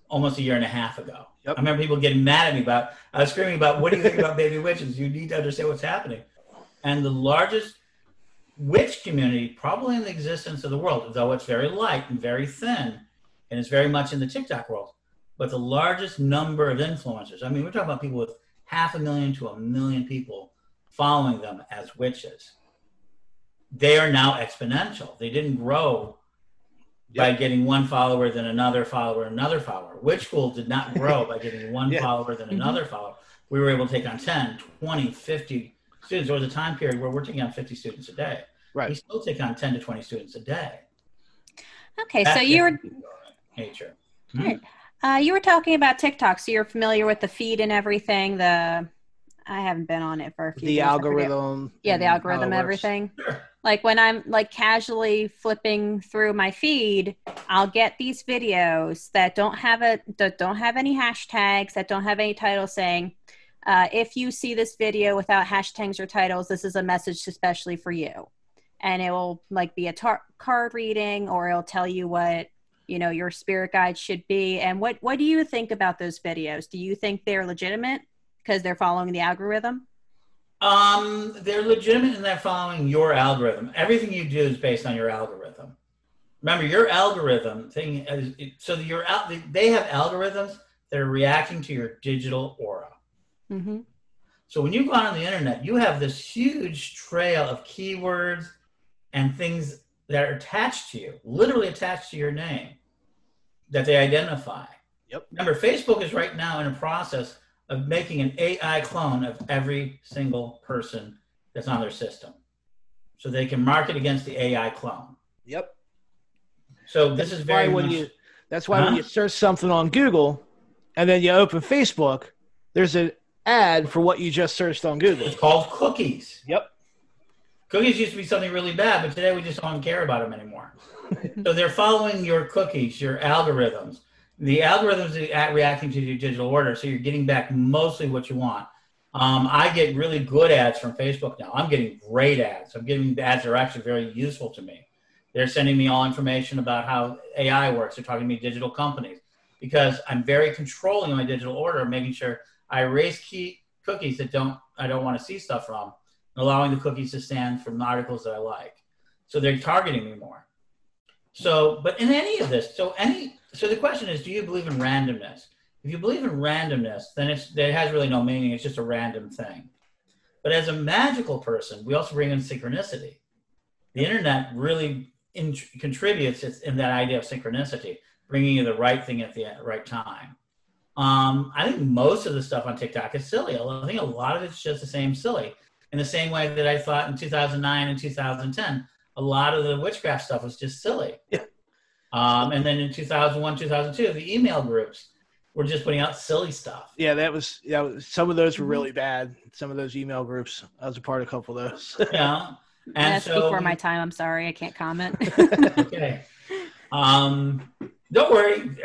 almost a year and a half ago. Yep. I remember people getting mad at me about, I was screaming about, what do you think about *laughs* baby witches? You need to understand what's happening. And the largest witch community probably in the existence of the world, though it's very light and very thin, and it's very much in the TikTok world. But the largest number of influencers, I mean, we're talking about people with half a million to a million people following them as witches. They are now exponential. They didn't grow by getting one follower, then another follower, another follower. Witch School did not *laughs* grow by getting one Yeah. follower, then another mm-hmm. follower. We were able to take on 10, 20, 50 students. There was a time period where we're taking on 50 students a day. We right still take on 10 to 20 students a day. Okay, so you were nature. Right. uh, you were talking about TikTok, so you're familiar with the feed and everything. The I haven't been on it for a few. the days, algorithm Yeah, the and how it algorithm, everything. Sure. Like when I'm like casually flipping through my feed, I'll get these videos that don't have a that don't have any hashtags, that don't have any titles saying, uh, "If you see this video without hashtags or titles, this is a message especially for you." And it will like be a tar- card reading, or it'll tell you what you know your spirit guide should be. And what what do you think about those videos? Do you think they're legitimate because they're following the algorithm? Um they're legitimate and they're following your algorithm. Everything you do is based on your algorithm. Remember your algorithm thing is so your out they have algorithms that are reacting to your digital aura. Mm-hmm. so when you go out on the internet you have this huge trail of keywords and things that are attached to you literally attached to your name that they identify Yep. remember facebook is right now in a process of making an ai clone of every single person that's on their system so they can market against the ai clone Yep. so this is very when much you that's why when you search something on Google and then you open Facebook, there's an ad for what you just searched on Google. It's called cookies. Yep. Cookies used to be something really bad, but today we just don't care about them anymore. *laughs* so they're following your cookies, your algorithms. The algorithms are at- reacting to your digital aura, so you're getting back mostly what you want. Um, I get really good ads from Facebook now. I'm getting great ads. I'm getting ads that are actually very useful to me. They're sending me all information about how AI works. They're talking to me digital companies because I'm very controlling my digital aura, making sure I erase key cookies that don't I don't want to see stuff from, allowing the cookies to stand from articles that I like. So they're targeting me more. So, but in any of this, so any so the question is, do you believe in randomness? If you believe in randomness, then it's it has really no meaning. It's just a random thing. But as a magical person, we also bring in synchronicity. The internet really in, contributes in that idea of synchronicity, bringing you the right thing at the right time. Um, I think most of the stuff on TikTok is silly. I think a lot of it's just the same silly. In the same way that I thought in 2009 and 2010, a lot of the witchcraft stuff was just silly. Yeah. Um, and then in 2001, 2002, the email groups were just putting out silly stuff. Yeah, that was yeah. Some of those were really bad. Some of those email groups. I was a part of a couple of those. *laughs* You know? And that's so, before my time i'm sorry i can't comment *laughs* okay. Um, don't worry.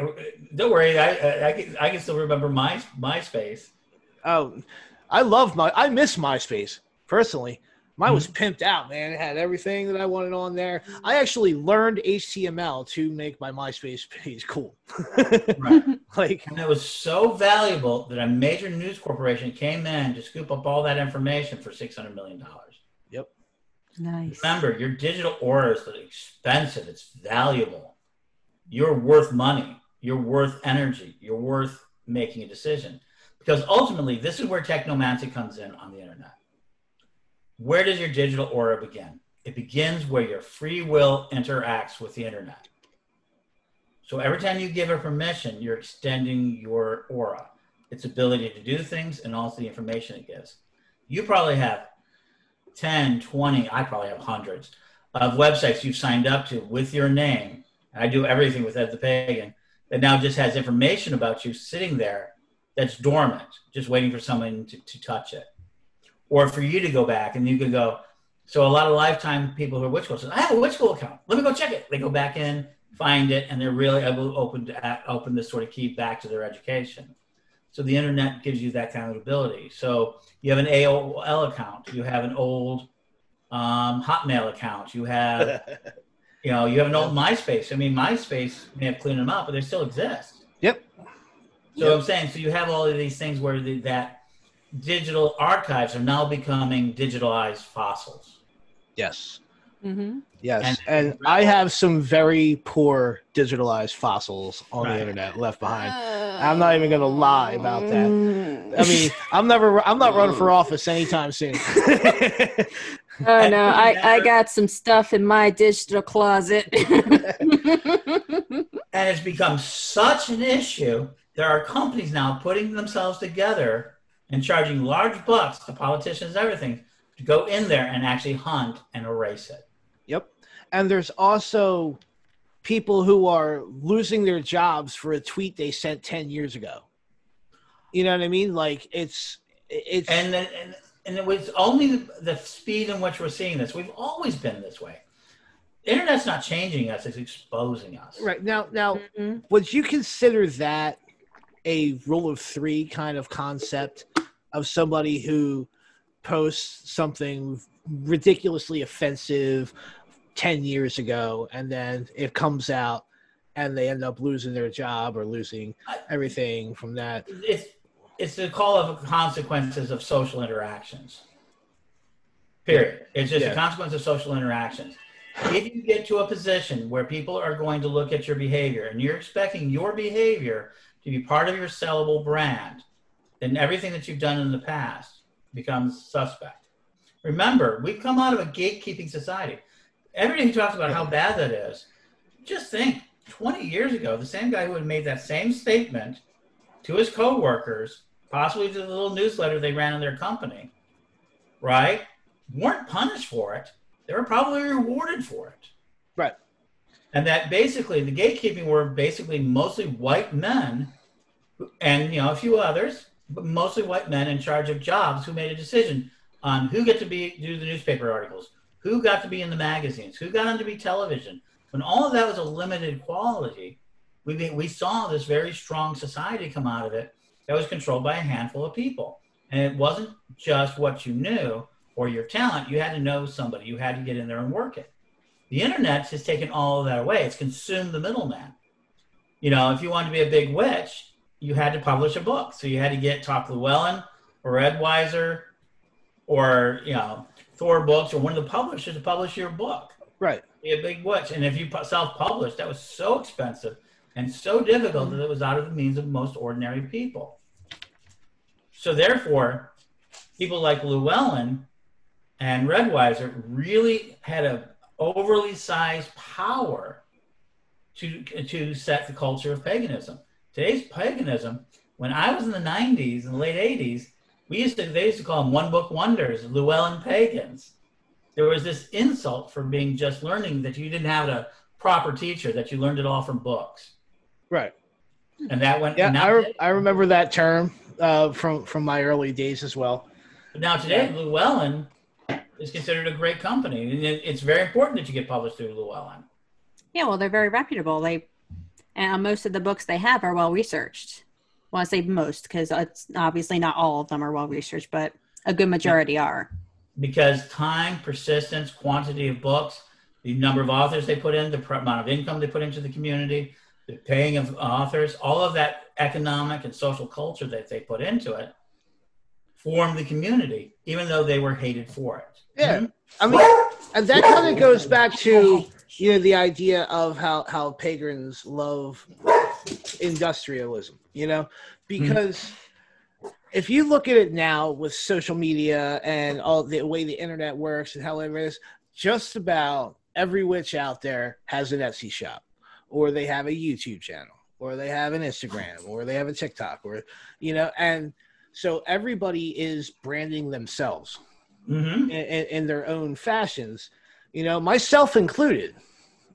Don't worry. I, I, I, can, I can still remember my MySpace. oh, I love my. I miss MySpace personally. Mine was mm-hmm. pimped out, man. It had everything that I wanted on there. I actually learned HTML to make my MySpace *laughs* page cool. Right. *laughs* like, And it was so valuable that a major news corporation came in to scoop up all that information for $600 million. Yep. Nice Remember, your digital aura is expensive, it's valuable. You're worth money, you're worth energy, you're worth making a decision. Because ultimately, this is where technomancy comes in on the internet. Where does your digital aura begin? It begins where your free will interacts with the internet. So every time you give it permission, you're extending your aura, its ability to do things, and also the information it gives. You probably have 10, 20, I probably have hundreds of websites you've signed up to with your name. I do everything with Ed the Pagan that now just has information about you sitting there that's dormant, just waiting for someone to, to touch it. Or for you to go back and you could go. So a lot of lifetime people who are witch school says, I have a witch school account. Let me go check it. They go back in, find it, and they're really able to open, to, open this sort of key back to their education. So the internet gives you that kind of ability. So you have an AOL account, you have an old um, Hotmail account, you have, *laughs* you know, you have an old MySpace. I mean, MySpace may have cleaned them out, but they still exist. Yep. So I'm saying, so you have all of these things where the, that digital archives are now becoming digitalized fossils. yes, mm-hmm. yes, And- and, I have some very poor digitalized fossils on Right. the internet left behind. I'm not even gonna lie about that. Mm. I mean, I'm never. I'm not running for office anytime soon. *laughs* oh no i i got some stuff in my digital closet *laughs* And it's become such an issue. There are companies now putting themselves together and charging large bucks to politicians and everything to go in there and actually hunt and erase it. Yep. And there's also people who are losing their jobs for a tweet they sent 10 years ago. You know what I mean? Like it's it's And, and, and it was only the speed in which we're seeing this. We've always been this way. The internet's not changing us, it's exposing us. right now now Mhm. would you consider that a rule of 3 kind of concept of somebody who posts something ridiculously offensive 10 years ago and then it comes out and they end up losing their job or losing everything from that. It's it's the call of consequences of social interactions. Period. It's just Yeah. a consequence of social interactions. If you get to a position where people are going to look at your behavior and you're expecting your behavior to be part of your sellable brand, then everything that you've done in the past becomes suspect. Remember, we've come out of a gatekeeping society. Everybody who talks about how bad that is, just think 20 years ago, the same guy who had made that same statement to his coworkers, possibly to the little newsletter they ran in their company, right, weren't punished for it. They were probably rewarded for it. Right. And that basically the gatekeeping were basically mostly white men and you know a few others, but mostly white men in charge of jobs who made a decision on who get to be do the newspaper articles, who got to be in the magazines, who got on to be television. When all of that was a limited quality, we we saw this very strong society come out of it that was controlled by a handful of people, and it wasn't just what you knew or your talent. You had to know somebody. You had to get in there and work it. The internet has taken all of that away. It's consumed the middleman. You know, if you wanted to be a big witch, you had to publish a book. So you had to get Top Llewellyn or Ed Weiser or, you know, Thor Books or one of the publishers to publish your book. Right. Be a big witch. And if you self published, that was so expensive and so difficult that it was out of the means of most ordinary people. So therefore, people like Llewellyn and Redweiser really had a overly sized power to to set the culture of paganism. Today's paganism, when I was in the 90s and the late 80s, we used to they used to call them one book wonders, Llewellyn pagans. There was this insult for being just learning that you didn't have a proper teacher, that you learned it all from books. Right. And that went Yeah, now, I, re- I remember that term uh, from from my early days as well. but now today Llewellyn is considered a great company. And it- it's very important that you get published through Llewellyn. Yeah, well, they're very reputable. They and most of the books they have are well researched. Well, I say most because it's obviously not all of them are well researched, but a good majority are. because time, persistence, quantity of books, the number of authors they put in, the pr- amount of income they put into the community, the paying of authors, all of that economic and social culture that they put into it formed the community, even though they were hated for it. Yeah. Mhm. I mean, and that kind of goes back to you know the idea of how how pagans love industrialism. You know, because if you look at it now with social media and all the way the internet works and however it is, just about every witch out there has an Etsy shop, or they have a YouTube channel, or they have an Instagram, or they have a TikTok, or you know, and so everybody is branding themselves Mhm. in, in, in their own fashions, you know, myself included.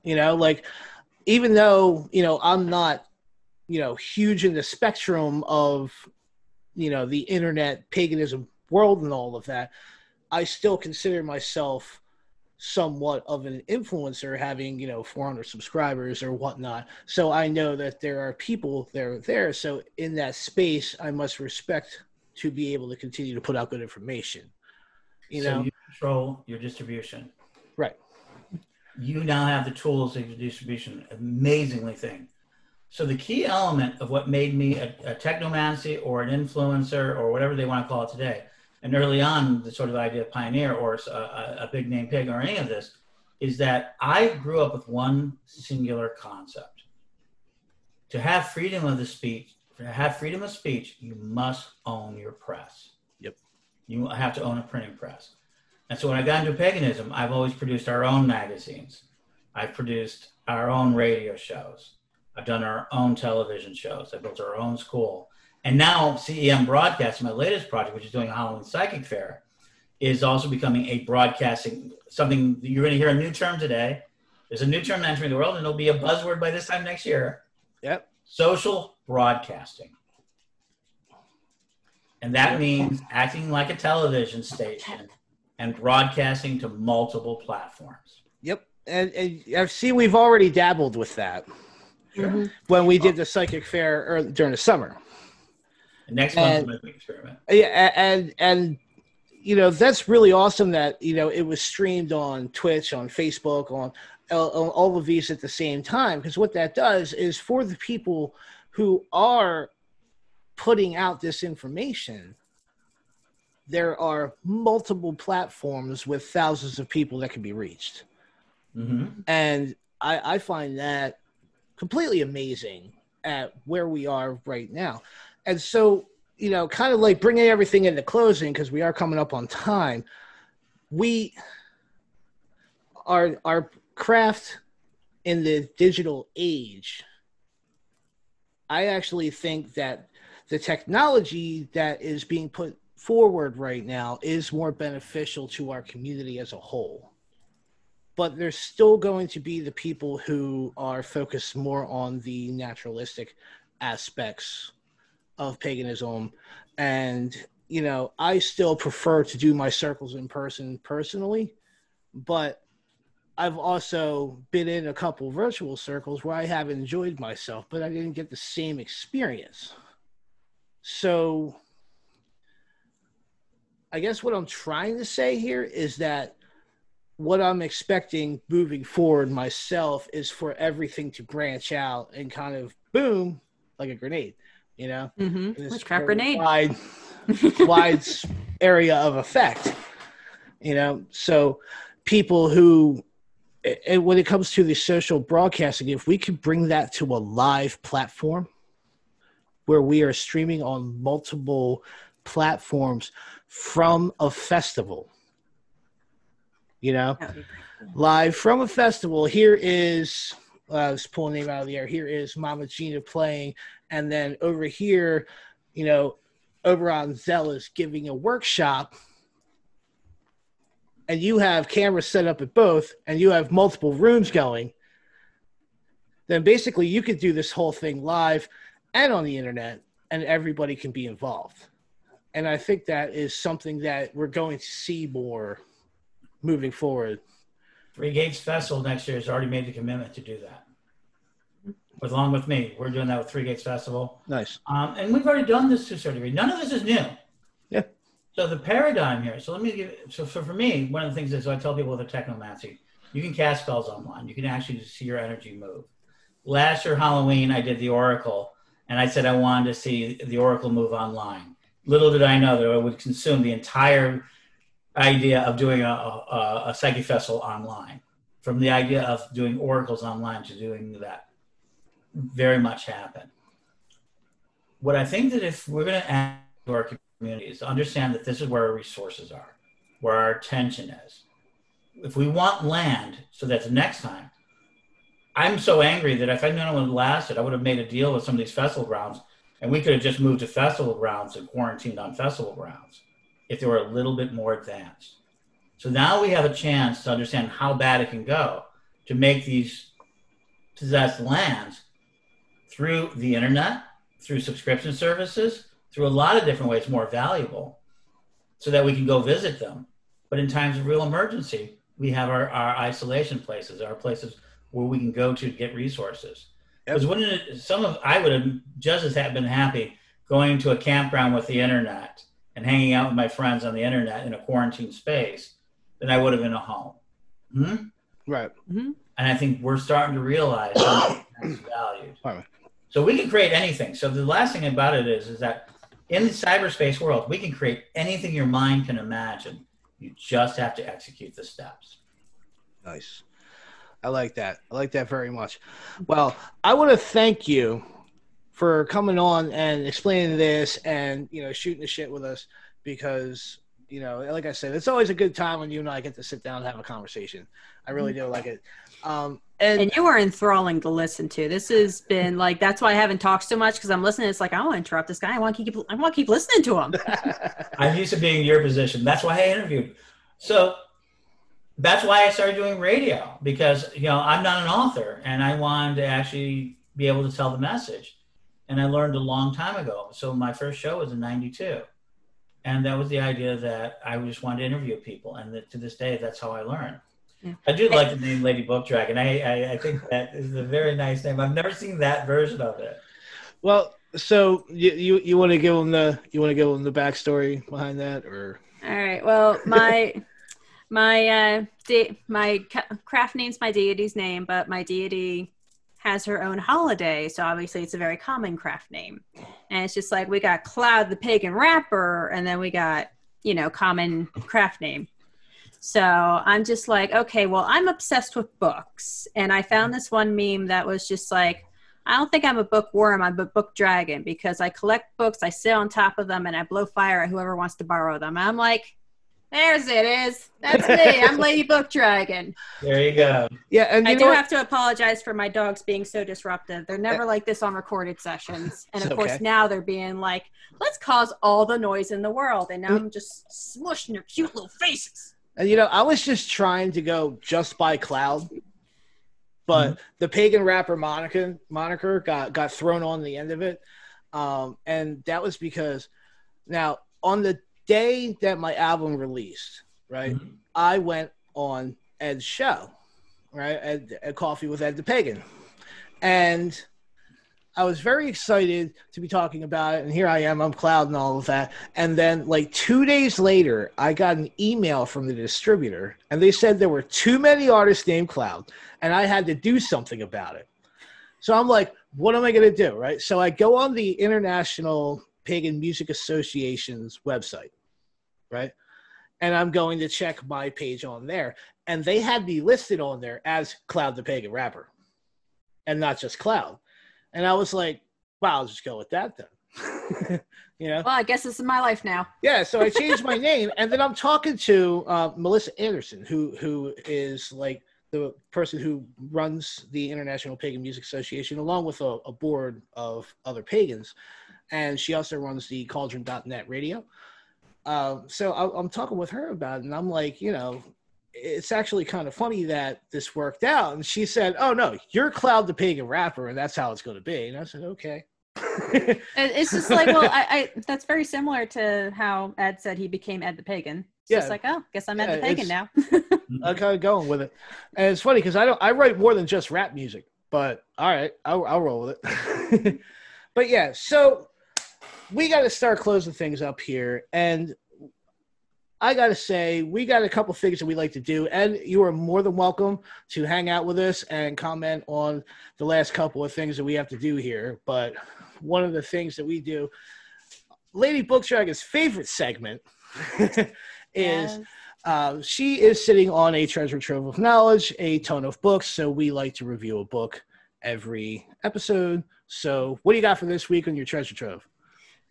You know, like even though you know I'm not, you know, huge in the spectrum of, you know, the internet paganism world and all of that, I still consider myself somewhat of an influencer having you know 400 subscribers or whatnot so i know that there are people that are there so in that space i must respect to be able to continue to put out good information you so know you control your distribution. Right. You now have the tools of your distribution. Amazingly thing. So the key element of what made me a, a technomancy or an influencer or whatever they want to call it today, and early on the sort of idea of pioneer or a, a, a big name pig or any of this, is that I grew up with one singular concept. To have freedom of the speech, to have freedom of speech, you must own your press. Yep. You have to own a printing press. And so when I got into paganism, I've always produced our own magazines. I've produced our own radio shows. I've done our own television shows. I built our own school. And now CEM Broadcasting, my latest project, which is doing a Halloween Psychic Fair, is also becoming a broadcasting, something you're going to hear a new term today. There's a new term entering the world, and it'll be a buzzword by this time next year. Yep. Social broadcasting. And that Yep. means acting like a television station and broadcasting to multiple platforms. Yep. And, and I've seen we've already dabbled with that Mhm. when we did the psychic fair early, during the summer. And next And- month's a experiment. Yeah, and and you know that's really awesome that you know it was streamed on Twitch, on Facebook, on, on all of these at the same time. Because what that does is for the people who are putting out this information, there are multiple platforms with thousands of people that can be reached. Mm-hmm. And I, I find that completely amazing at where we are right now. And so, you know, kind of like bringing everything into closing because we are coming up on time. We our our craft in the digital age. I actually think that the technology that is being put forward right now is more beneficial to our community as a whole. But there's still going to be the people who are focused more on the naturalistic aspects of paganism. And you know i still prefer to do my circles in person personally but i've also been in a couple virtual circles where i have enjoyed myself but i didn't get the same experience. So i guess what i'm trying to say here is that what I'm expecting moving forward myself is for everything to branch out and kind of boom, like a grenade, you know, Mm-hmm. Witchcraft grenade. wide, *laughs* wide area of effect, you know. So people who, and when it comes to the social broadcasting, if we could bring that to a live platform where we are streaming on multiple platforms from a festival you know, live from a festival. Here is uh, I was pulling name out of the air. Here is Mama Gina playing, and then over here, you know, over on Zealous giving a workshop, and you have cameras set up at both, and you have multiple rooms going. Then basically, you could do this whole thing live and on the internet, and everybody can be involved. And I think that is something that we're going to see more moving forward. Three Gates Festival next year has already made the commitment to do that. But Along with me, we're doing that with Three Gates Festival. Nice. Um, and we've already done this to a certain degree. None of this is new. Yeah. So the paradigm here. So let me give. So for, for me, one of the things is I tell people with a technomancy, you can cast spells online. You can actually see your energy move. Last year Halloween, I did the Oracle, and I said I wanted to see the Oracle move online. Little did I know that I would consume the entire idea of doing a, a, a psychic festival online. From the idea of doing oracles online to doing that, very much happened. What I think that if we're going to add to our communities, to understand that this is where our resources are, where our attention is. If we want land, so that the next time, I'm so angry that if I'd known it would lasted, I would have made a deal with some of these festival grounds, and we could have just moved to festival grounds and quarantined on festival grounds if they were a little bit more advanced. So now we have a chance to understand how bad it can go to make these possessed lands through the internet, through subscription services, through a lot of different ways more valuable so that we can go visit them. But in times of real emergency, we have our, our isolation places, our places where we can go to get resources. Because yep. wouldn't it, some of, I would have just as have been happy going to a campground with the internet and hanging out with my friends on the internet in a quarantine space than I would have in a home. Hmm? Right. Mm-hmm. And I think we're starting to realize how that's valued. Right. So we can create anything. So the last thing about it is, is that in the cyberspace world, we can create anything your mind can imagine. You just have to execute the steps. Nice. I like that. I like that very much. Well, I want to thank you for coming on and explaining this and you know shooting the shit with us because you know like i said it's always a good time when you and i get to sit down and have a conversation. I really do like it. Um, and, and you are enthralling to listen to. This has been like that's why i haven't talked so much because i'm listening. It's like i want to interrupt this guy. I want to keep i want to keep listening to him. *laughs* I'm used to being in your position. That's why i interviewed. So that's why i started doing radio because you know i'm not an author and i wanted to actually be able to tell the message and I learned a long time ago. So my first show was in '92, and that was the idea that I just wanted to interview people, and that to this day, that's how I learned. Yeah. I do like the name Lady Book Dragon. I, I, I think that is a very nice name. I've never seen that version of it. Well, so you you, you want to give them the you want to give them the backstory behind that, or All right. Well, my my uh de- my craft name's my deity's name, but my deity has her own holiday, so obviously it's a very common craft name. And it's just like we got Cloud the pagan rapper, and then we got you know common craft name. So I'm just like, okay, well, I'm obsessed with books, and I found this one meme that was just like. I don't think I'm a bookworm. I'm a book dragon because I collect books, I sit on top of them, and I blow fire at whoever wants to borrow them. And I'm like, there's it is. That's me. I'm *laughs* Lady Book Dragon. There you go. Yeah, and I do what? have to apologize for my dogs being so disruptive. They're never like this on recorded sessions. And It's of course, now they're being like, let's cause all the noise in the world. And Mm. now I'm just smushing their cute little faces. And you know, I was just trying to go just by Cloud, but the pagan rapper moniker moniker got got thrown on the end of it, um, and that was because now on the day that my album released, right, Mhm. I went on Ed's show, right, at, Ed Coffee with Ed the Pagan, and I was very excited to be talking about it, and here I am, I'm Cloud and all of that. And then, like two days later, I got an email from the distributor, and they said there were too many artists named Cloud, and I had to do something about it. So I'm like, what am I going to do? Right. So I go on the International Pagan Music Association's website, right? And I'm going to check my page on there. And they had me listed on there as Cloud the Pagan Rapper and not just Cloud. And I was like, wow, I'll just go with that then. *laughs* you know? Well, I guess this is my life now. Yeah, so I *laughs* changed my name, and then I'm talking to uh, Melissa Anderson, who who is like the person who runs the International Pagan Music Association, along with a, a board of other pagans, and she also runs the Cauldron.net radio. Um, so I, I'm talking with her about it, and I'm like, you know, it's actually kind of funny that this worked out. And she said, "Oh no, you're Cloud the Pagan rapper, and that's how it's going to be." And I said, "Okay." *laughs* It's just like, well, I, I that's very similar to how Ed said he became Ed the Pagan. It's Yeah. just like, oh, guess I'm Ed the Pagan now. *laughs* I'm kind of going with it, and it's funny because I don't. I write more than just rap music, but all right, I'll, I'll roll with it. *laughs* but yeah, so we got to start closing things up here, and I got to say we got a couple things that we like to do, and you are more than welcome to hang out with us and comment on the last couple of things that we have to do here. But one of the things that we do, Lady Book Dragon's favorite segment, *laughs* is. Yes. Uh, she is sitting on a treasure trove of knowledge, a ton of books. So we like to review a book every episode. So what do you got for this week on your treasure trove?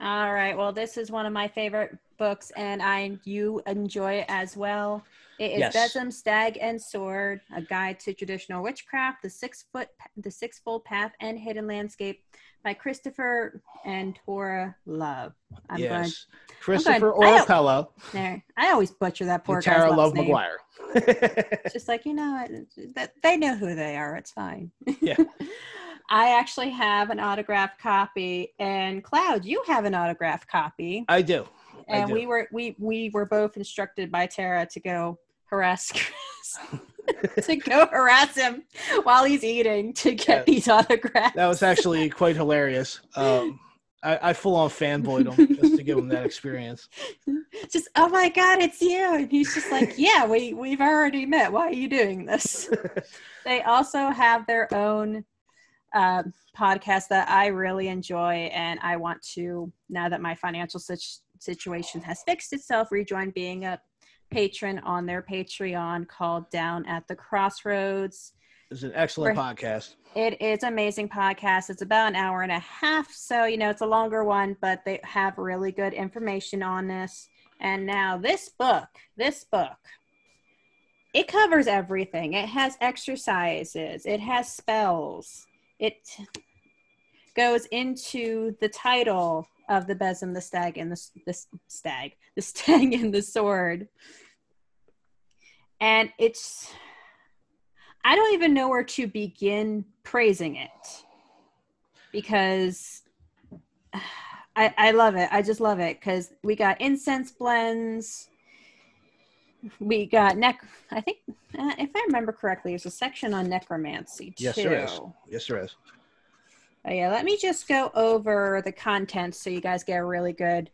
All right. Well, this is one of my favorite books, and I you enjoy it as well. It is Yes. Besom, Stag, and Sword: A Guide to Traditional Witchcraft, the Six Foot, the Sixfold Path, and Hidden Landscape by Christopher and Tara Love. I'm yes, Christopher don't- there. I always butcher that poor guy's Tara Love. Maguire. Just like you know that they know who they are. It's fine. Yeah. *laughs* I actually have an autographed copy, and Cloud, you have an autographed copy. I do. I and do. we were we we were both instructed by Tara to go harass *laughs* Chris, *laughs* to go harass him while he's eating to get Yeah. these autographs. That was actually quite hilarious. Um, I, I full on fanboyed him just to give him that experience. *laughs* just oh my god, it's you, and he's just like, yeah, we we've already met. Why are you doing this? they also have their own uh, podcast that I really enjoy, and I want to now that my financial situ- situation has fixed itself, rejoin being a patron on their Patreon called Down at the Crossroads. It's an excellent Right. podcast. It is amazing podcast. It's about an hour and a half, so you know it's a longer one, but they have really good information on this. And now this book, this book, it covers everything. It has exercises, it has spells. It goes into the title of the besom, the stag, and the, the stag, *laughs* the stag and the sword. And it's I don't even know where to begin praising it because *sighs* I, I love it. I just love it because we got incense blends. We got nec. I think uh, if I remember correctly, there's a section on necromancy too. Yes, there is. Yes, there is. Oh, yeah, let me just go over the contents so you guys get a really good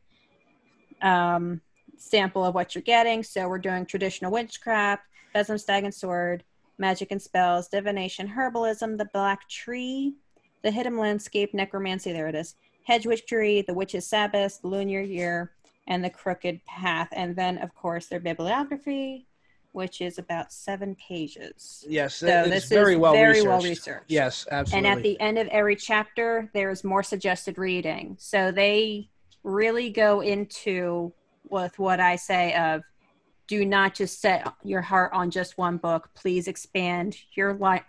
um, sample of what you're getting. So we're doing traditional witchcraft, Besom Stag and Sword, magic and spells, divination, herbalism, the black tree, the hidden landscape, necromancy, there it is, hedge witchery, the witch's sabbath, the lunar year, and the crooked path. And then, of course, their bibliography, which is about seven pages. Yes, So it's this very is well very researched. well researched. Yes, absolutely. And at the end of every chapter, there's more suggested reading. So they really go into with what I say of do not just set your heart on just one book. Please expand your li-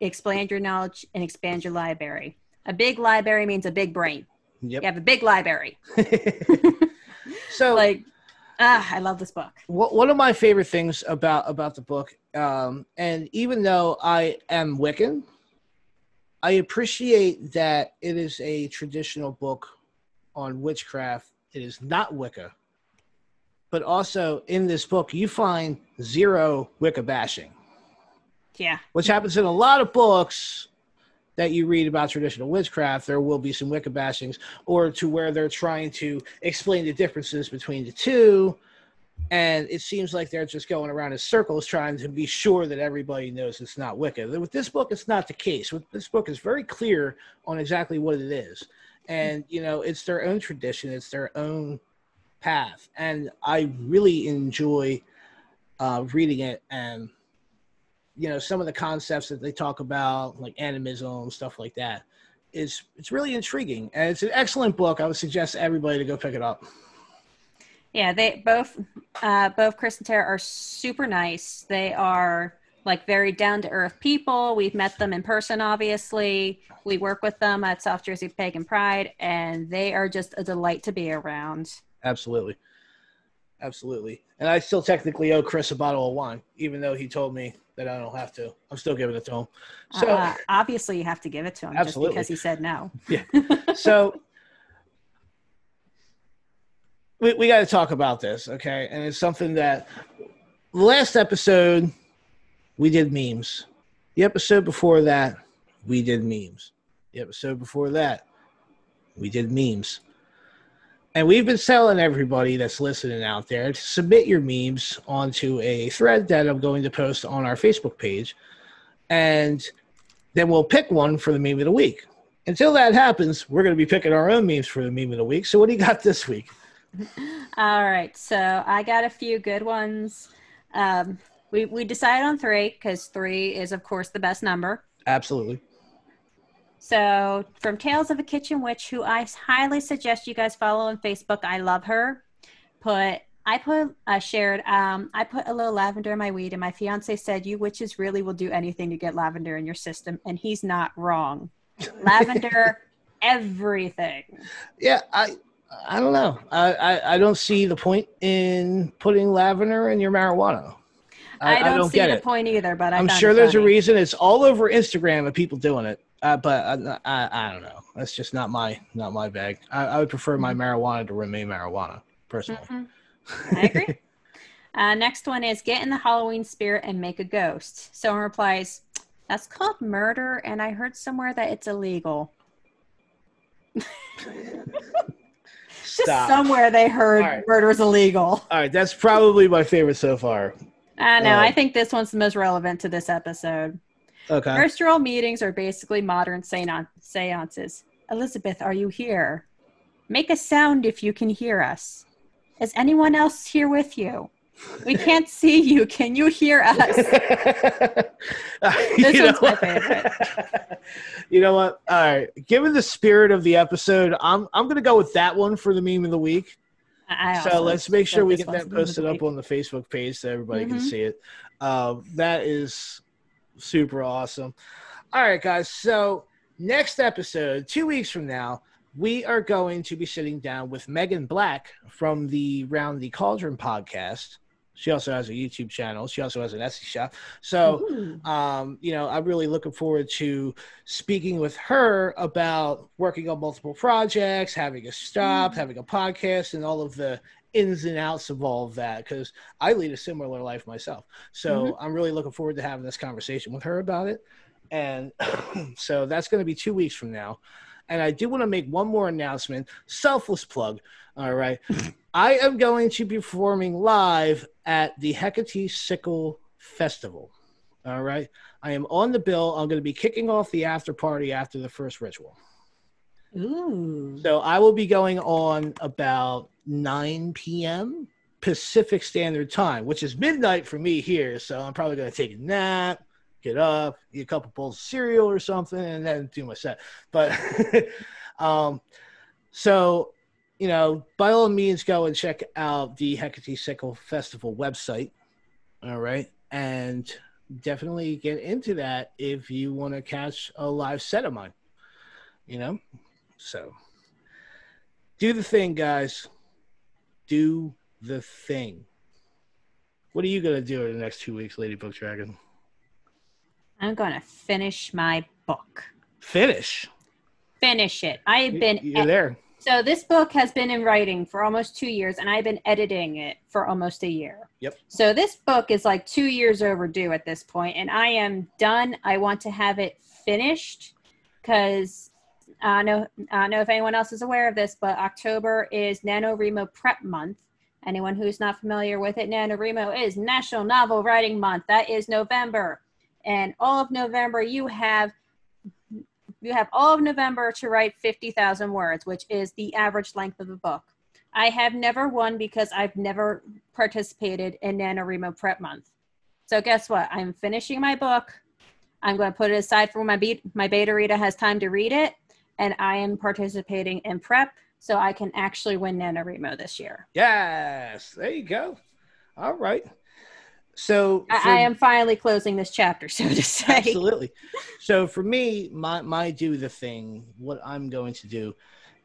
expand your knowledge and expand your library. A big library means a big brain. yep. You have a big library. *laughs* *laughs* so Like, ah, I love this book. One of my favorite things about about the book um, and even though i am wiccan i appreciate that it is a traditional book on witchcraft it is not wicca but also in this book you find zero wicca bashing Yeah. which happens in a lot of books that you read about traditional witchcraft, there will be some Wicca bashings, or to where they're trying to explain the differences between the two. And it seems like they're just going around in circles trying to be sure that everybody knows it's not Wicca. With this book, it's not the case. With this book, is very clear on exactly what it is. And, you know, it's their own tradition, it's their own path. And I really enjoy uh, reading it and you know some of the concepts that they talk about like animism stuff like that is it's really intriguing and it's an excellent book i would suggest everybody to go pick it up Yeah, they both uh, both Chris and Tara are super nice. They are like very down to earth people. We've met them in person, obviously. We work with them at South Jersey Pagan Pride, and they are just a delight to be around. absolutely absolutely and i still technically owe chris a bottle of wine even though he told me that i don't have to i'm still giving it to him so uh, obviously, you have to give it to him Absolutely. just because he said no. *laughs* Yeah. *laughs* so we, we got to talk about this okay and it's something that last episode we did memes the episode before that we did memes the episode before that we did memes and we've been telling everybody that's listening out there to submit your memes onto a thread that i'm going to post on our facebook page and then we'll pick one for the meme of the week until that happens, we're going to be picking our own memes for the meme of the week. So, what do you got this week? *laughs* All right, so I got a few good ones. Um, we we decided on three because three is, of course, the best number. Absolutely. So, from Tales of a Kitchen Witch, who I highly suggest you guys follow on Facebook. I love her. Put I put I shared um I put a little lavender in my weed, and my fiance said, "You witches really will do anything to get lavender in your system," and he's not wrong. *laughs* lavender, everything. Yeah, I I don't know. I, I, I don't see the point in putting lavender in your marijuana. I, don't, see get the it. point either, but I I'm sure there's a reason. It's all over Instagram of people doing it. Uh, but I, I, I don't know. That's just not my not my bag. I, I would prefer my marijuana to remain marijuana personally. Mhm. I agree. *laughs* uh, next one is get in the Halloween spirit and make a ghost. Someone replies, "That's called murder, and I heard somewhere that it's illegal." *laughs* Just Stop. somewhere they heard right. murder's illegal. All right, that's probably my favorite so far. I know. I think this one's the most relevant to this episode. Okay. First roll meetings are basically modern seances. Elizabeth, are you here? Make a sound if you can hear us. Is anyone else here with you? We can't *laughs* see you. Can you hear us? *laughs* this one's my favorite. You know what? All right. Given the spirit of the episode, I'm I'm gonna go with that one for the meme of the week. I so let's make sure we get that the meme of posted up on the Facebook page so everybody can Mhm. see it. Uh, that is super awesome. All right, guys. So next episode, two weeks from now, we are going to be sitting down with Megan Black from the Round the Cauldron podcast. She also has a YouTube channel. She also has an Etsy shop. So um, you know, I'm really looking forward to speaking with her about working on multiple projects, having a stop, having a podcast, and all of the ins and outs of all of that. Because I lead a similar life myself, so mm-hmm. I'm really looking forward to having this conversation with her about it. And *clears throat* so that's going to be two weeks from now. And I do want to make one more announcement, selfless plug. All right. *laughs* I am going to be performing live at the Hecate Sickle Festival. All right. I am on the bill. I'm going to be kicking off the after party after the first ritual. Ooh. So I will be going on about 9 p.m. Pacific Standard Time, which is midnight for me here. So I'm probably going to take a nap, get up, eat a couple bowls of cereal or something, and then do my set. But *laughs* um, so, you know, by all means, go and check out the Hecate Sickle Festival website. All right. And definitely get into that if you want to catch a live set of mine. You know? So do the thing, guys. Do the thing. What are you gonna do in the next two weeks, Lady Book Dragon? I'm going to finish my book. Finish. Finish it. I have been You're there. So this book has been in writing for almost two years, and I've been editing it for almost a year. Yep. So this book is like two years overdue at this point, and I am done. I want to have it finished because I know I don't know if anyone else is aware of this, but October is NaNoWriMo Prep Month. Anyone who's not familiar with it, NaNoWriMo is National Novel Writing Month. That is November, and all of November you have you have all of November to write 50,000 words, which is the average length of a book. I have never won because I've never participated in NaNoWriMo Prep Month. So guess what? I'm finishing my book. I'm going to put it aside for when my, be- my beta reader has time to read it. And I am participating in prep so I can actually win NaNoWriMo this year. Yes. There you go. All right. So I, for- I am finally closing this chapter, *laughs* so to say. absolutely. So for me, my my do the thing. What I'm going to do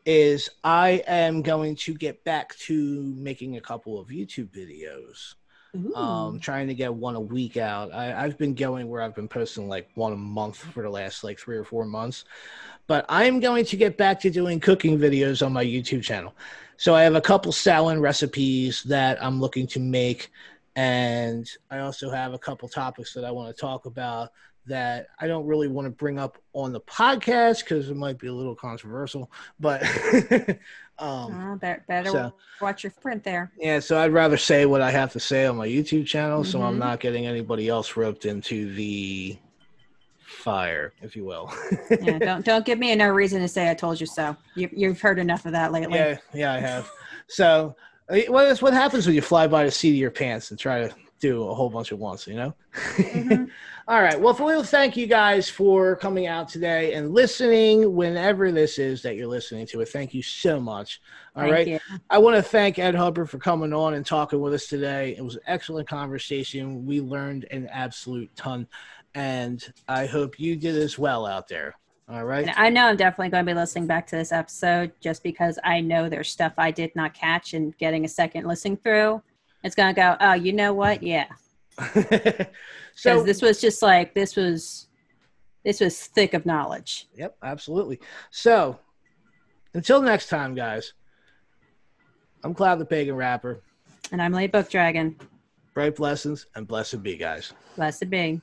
is I am going to get back to making a couple of YouTube videos. Ooh. um trying to get one a week out. I, i've been going where i've been posting like one a month for the last like three or four months. But i'm going to get back to doing cooking videos on my youtube channel. So i have a couple salad recipes that i'm looking to make and i also have a couple topics that i want to talk about that i don't really want to bring up on the podcast because it might be a little controversial but *laughs* um Oh, better better so- watch your print there. yeah, so I'd rather say what I have to say on my YouTube channel, so I'm Mhm. not getting anybody else roped into the fire, if you will. Yeah, don't don't give me a no reason to say I told you so. You, you've heard enough of that lately. yeah, yeah, I have. So, uh, what is what happens when you fly by the seat of your pants and try to do a whole bunch at once? You know. Mhm. *laughs* All right. Well, we'll thank you guys for coming out today and listening whenever this is that you're listening to it. Thank you so much. All Thank right. you. I want to thank Ed Hubbard for coming on and talking with us today. It was an excellent conversation. We learned an absolute ton, and I hope you did as well out there. All right. And I know I'm definitely going to be listening back to this episode just because I know there's stuff I did not catch and getting a second listening through. It's going to go, oh, you know what? Yeah. *laughs* So, this was just like, this was, this was thick of knowledge. yep, absolutely. So, until next time, guys, I'm Cloud the Pagan Rapper. And I'm Lady Book Dragon. Bright blessings and blessed be, guys. Blessed be.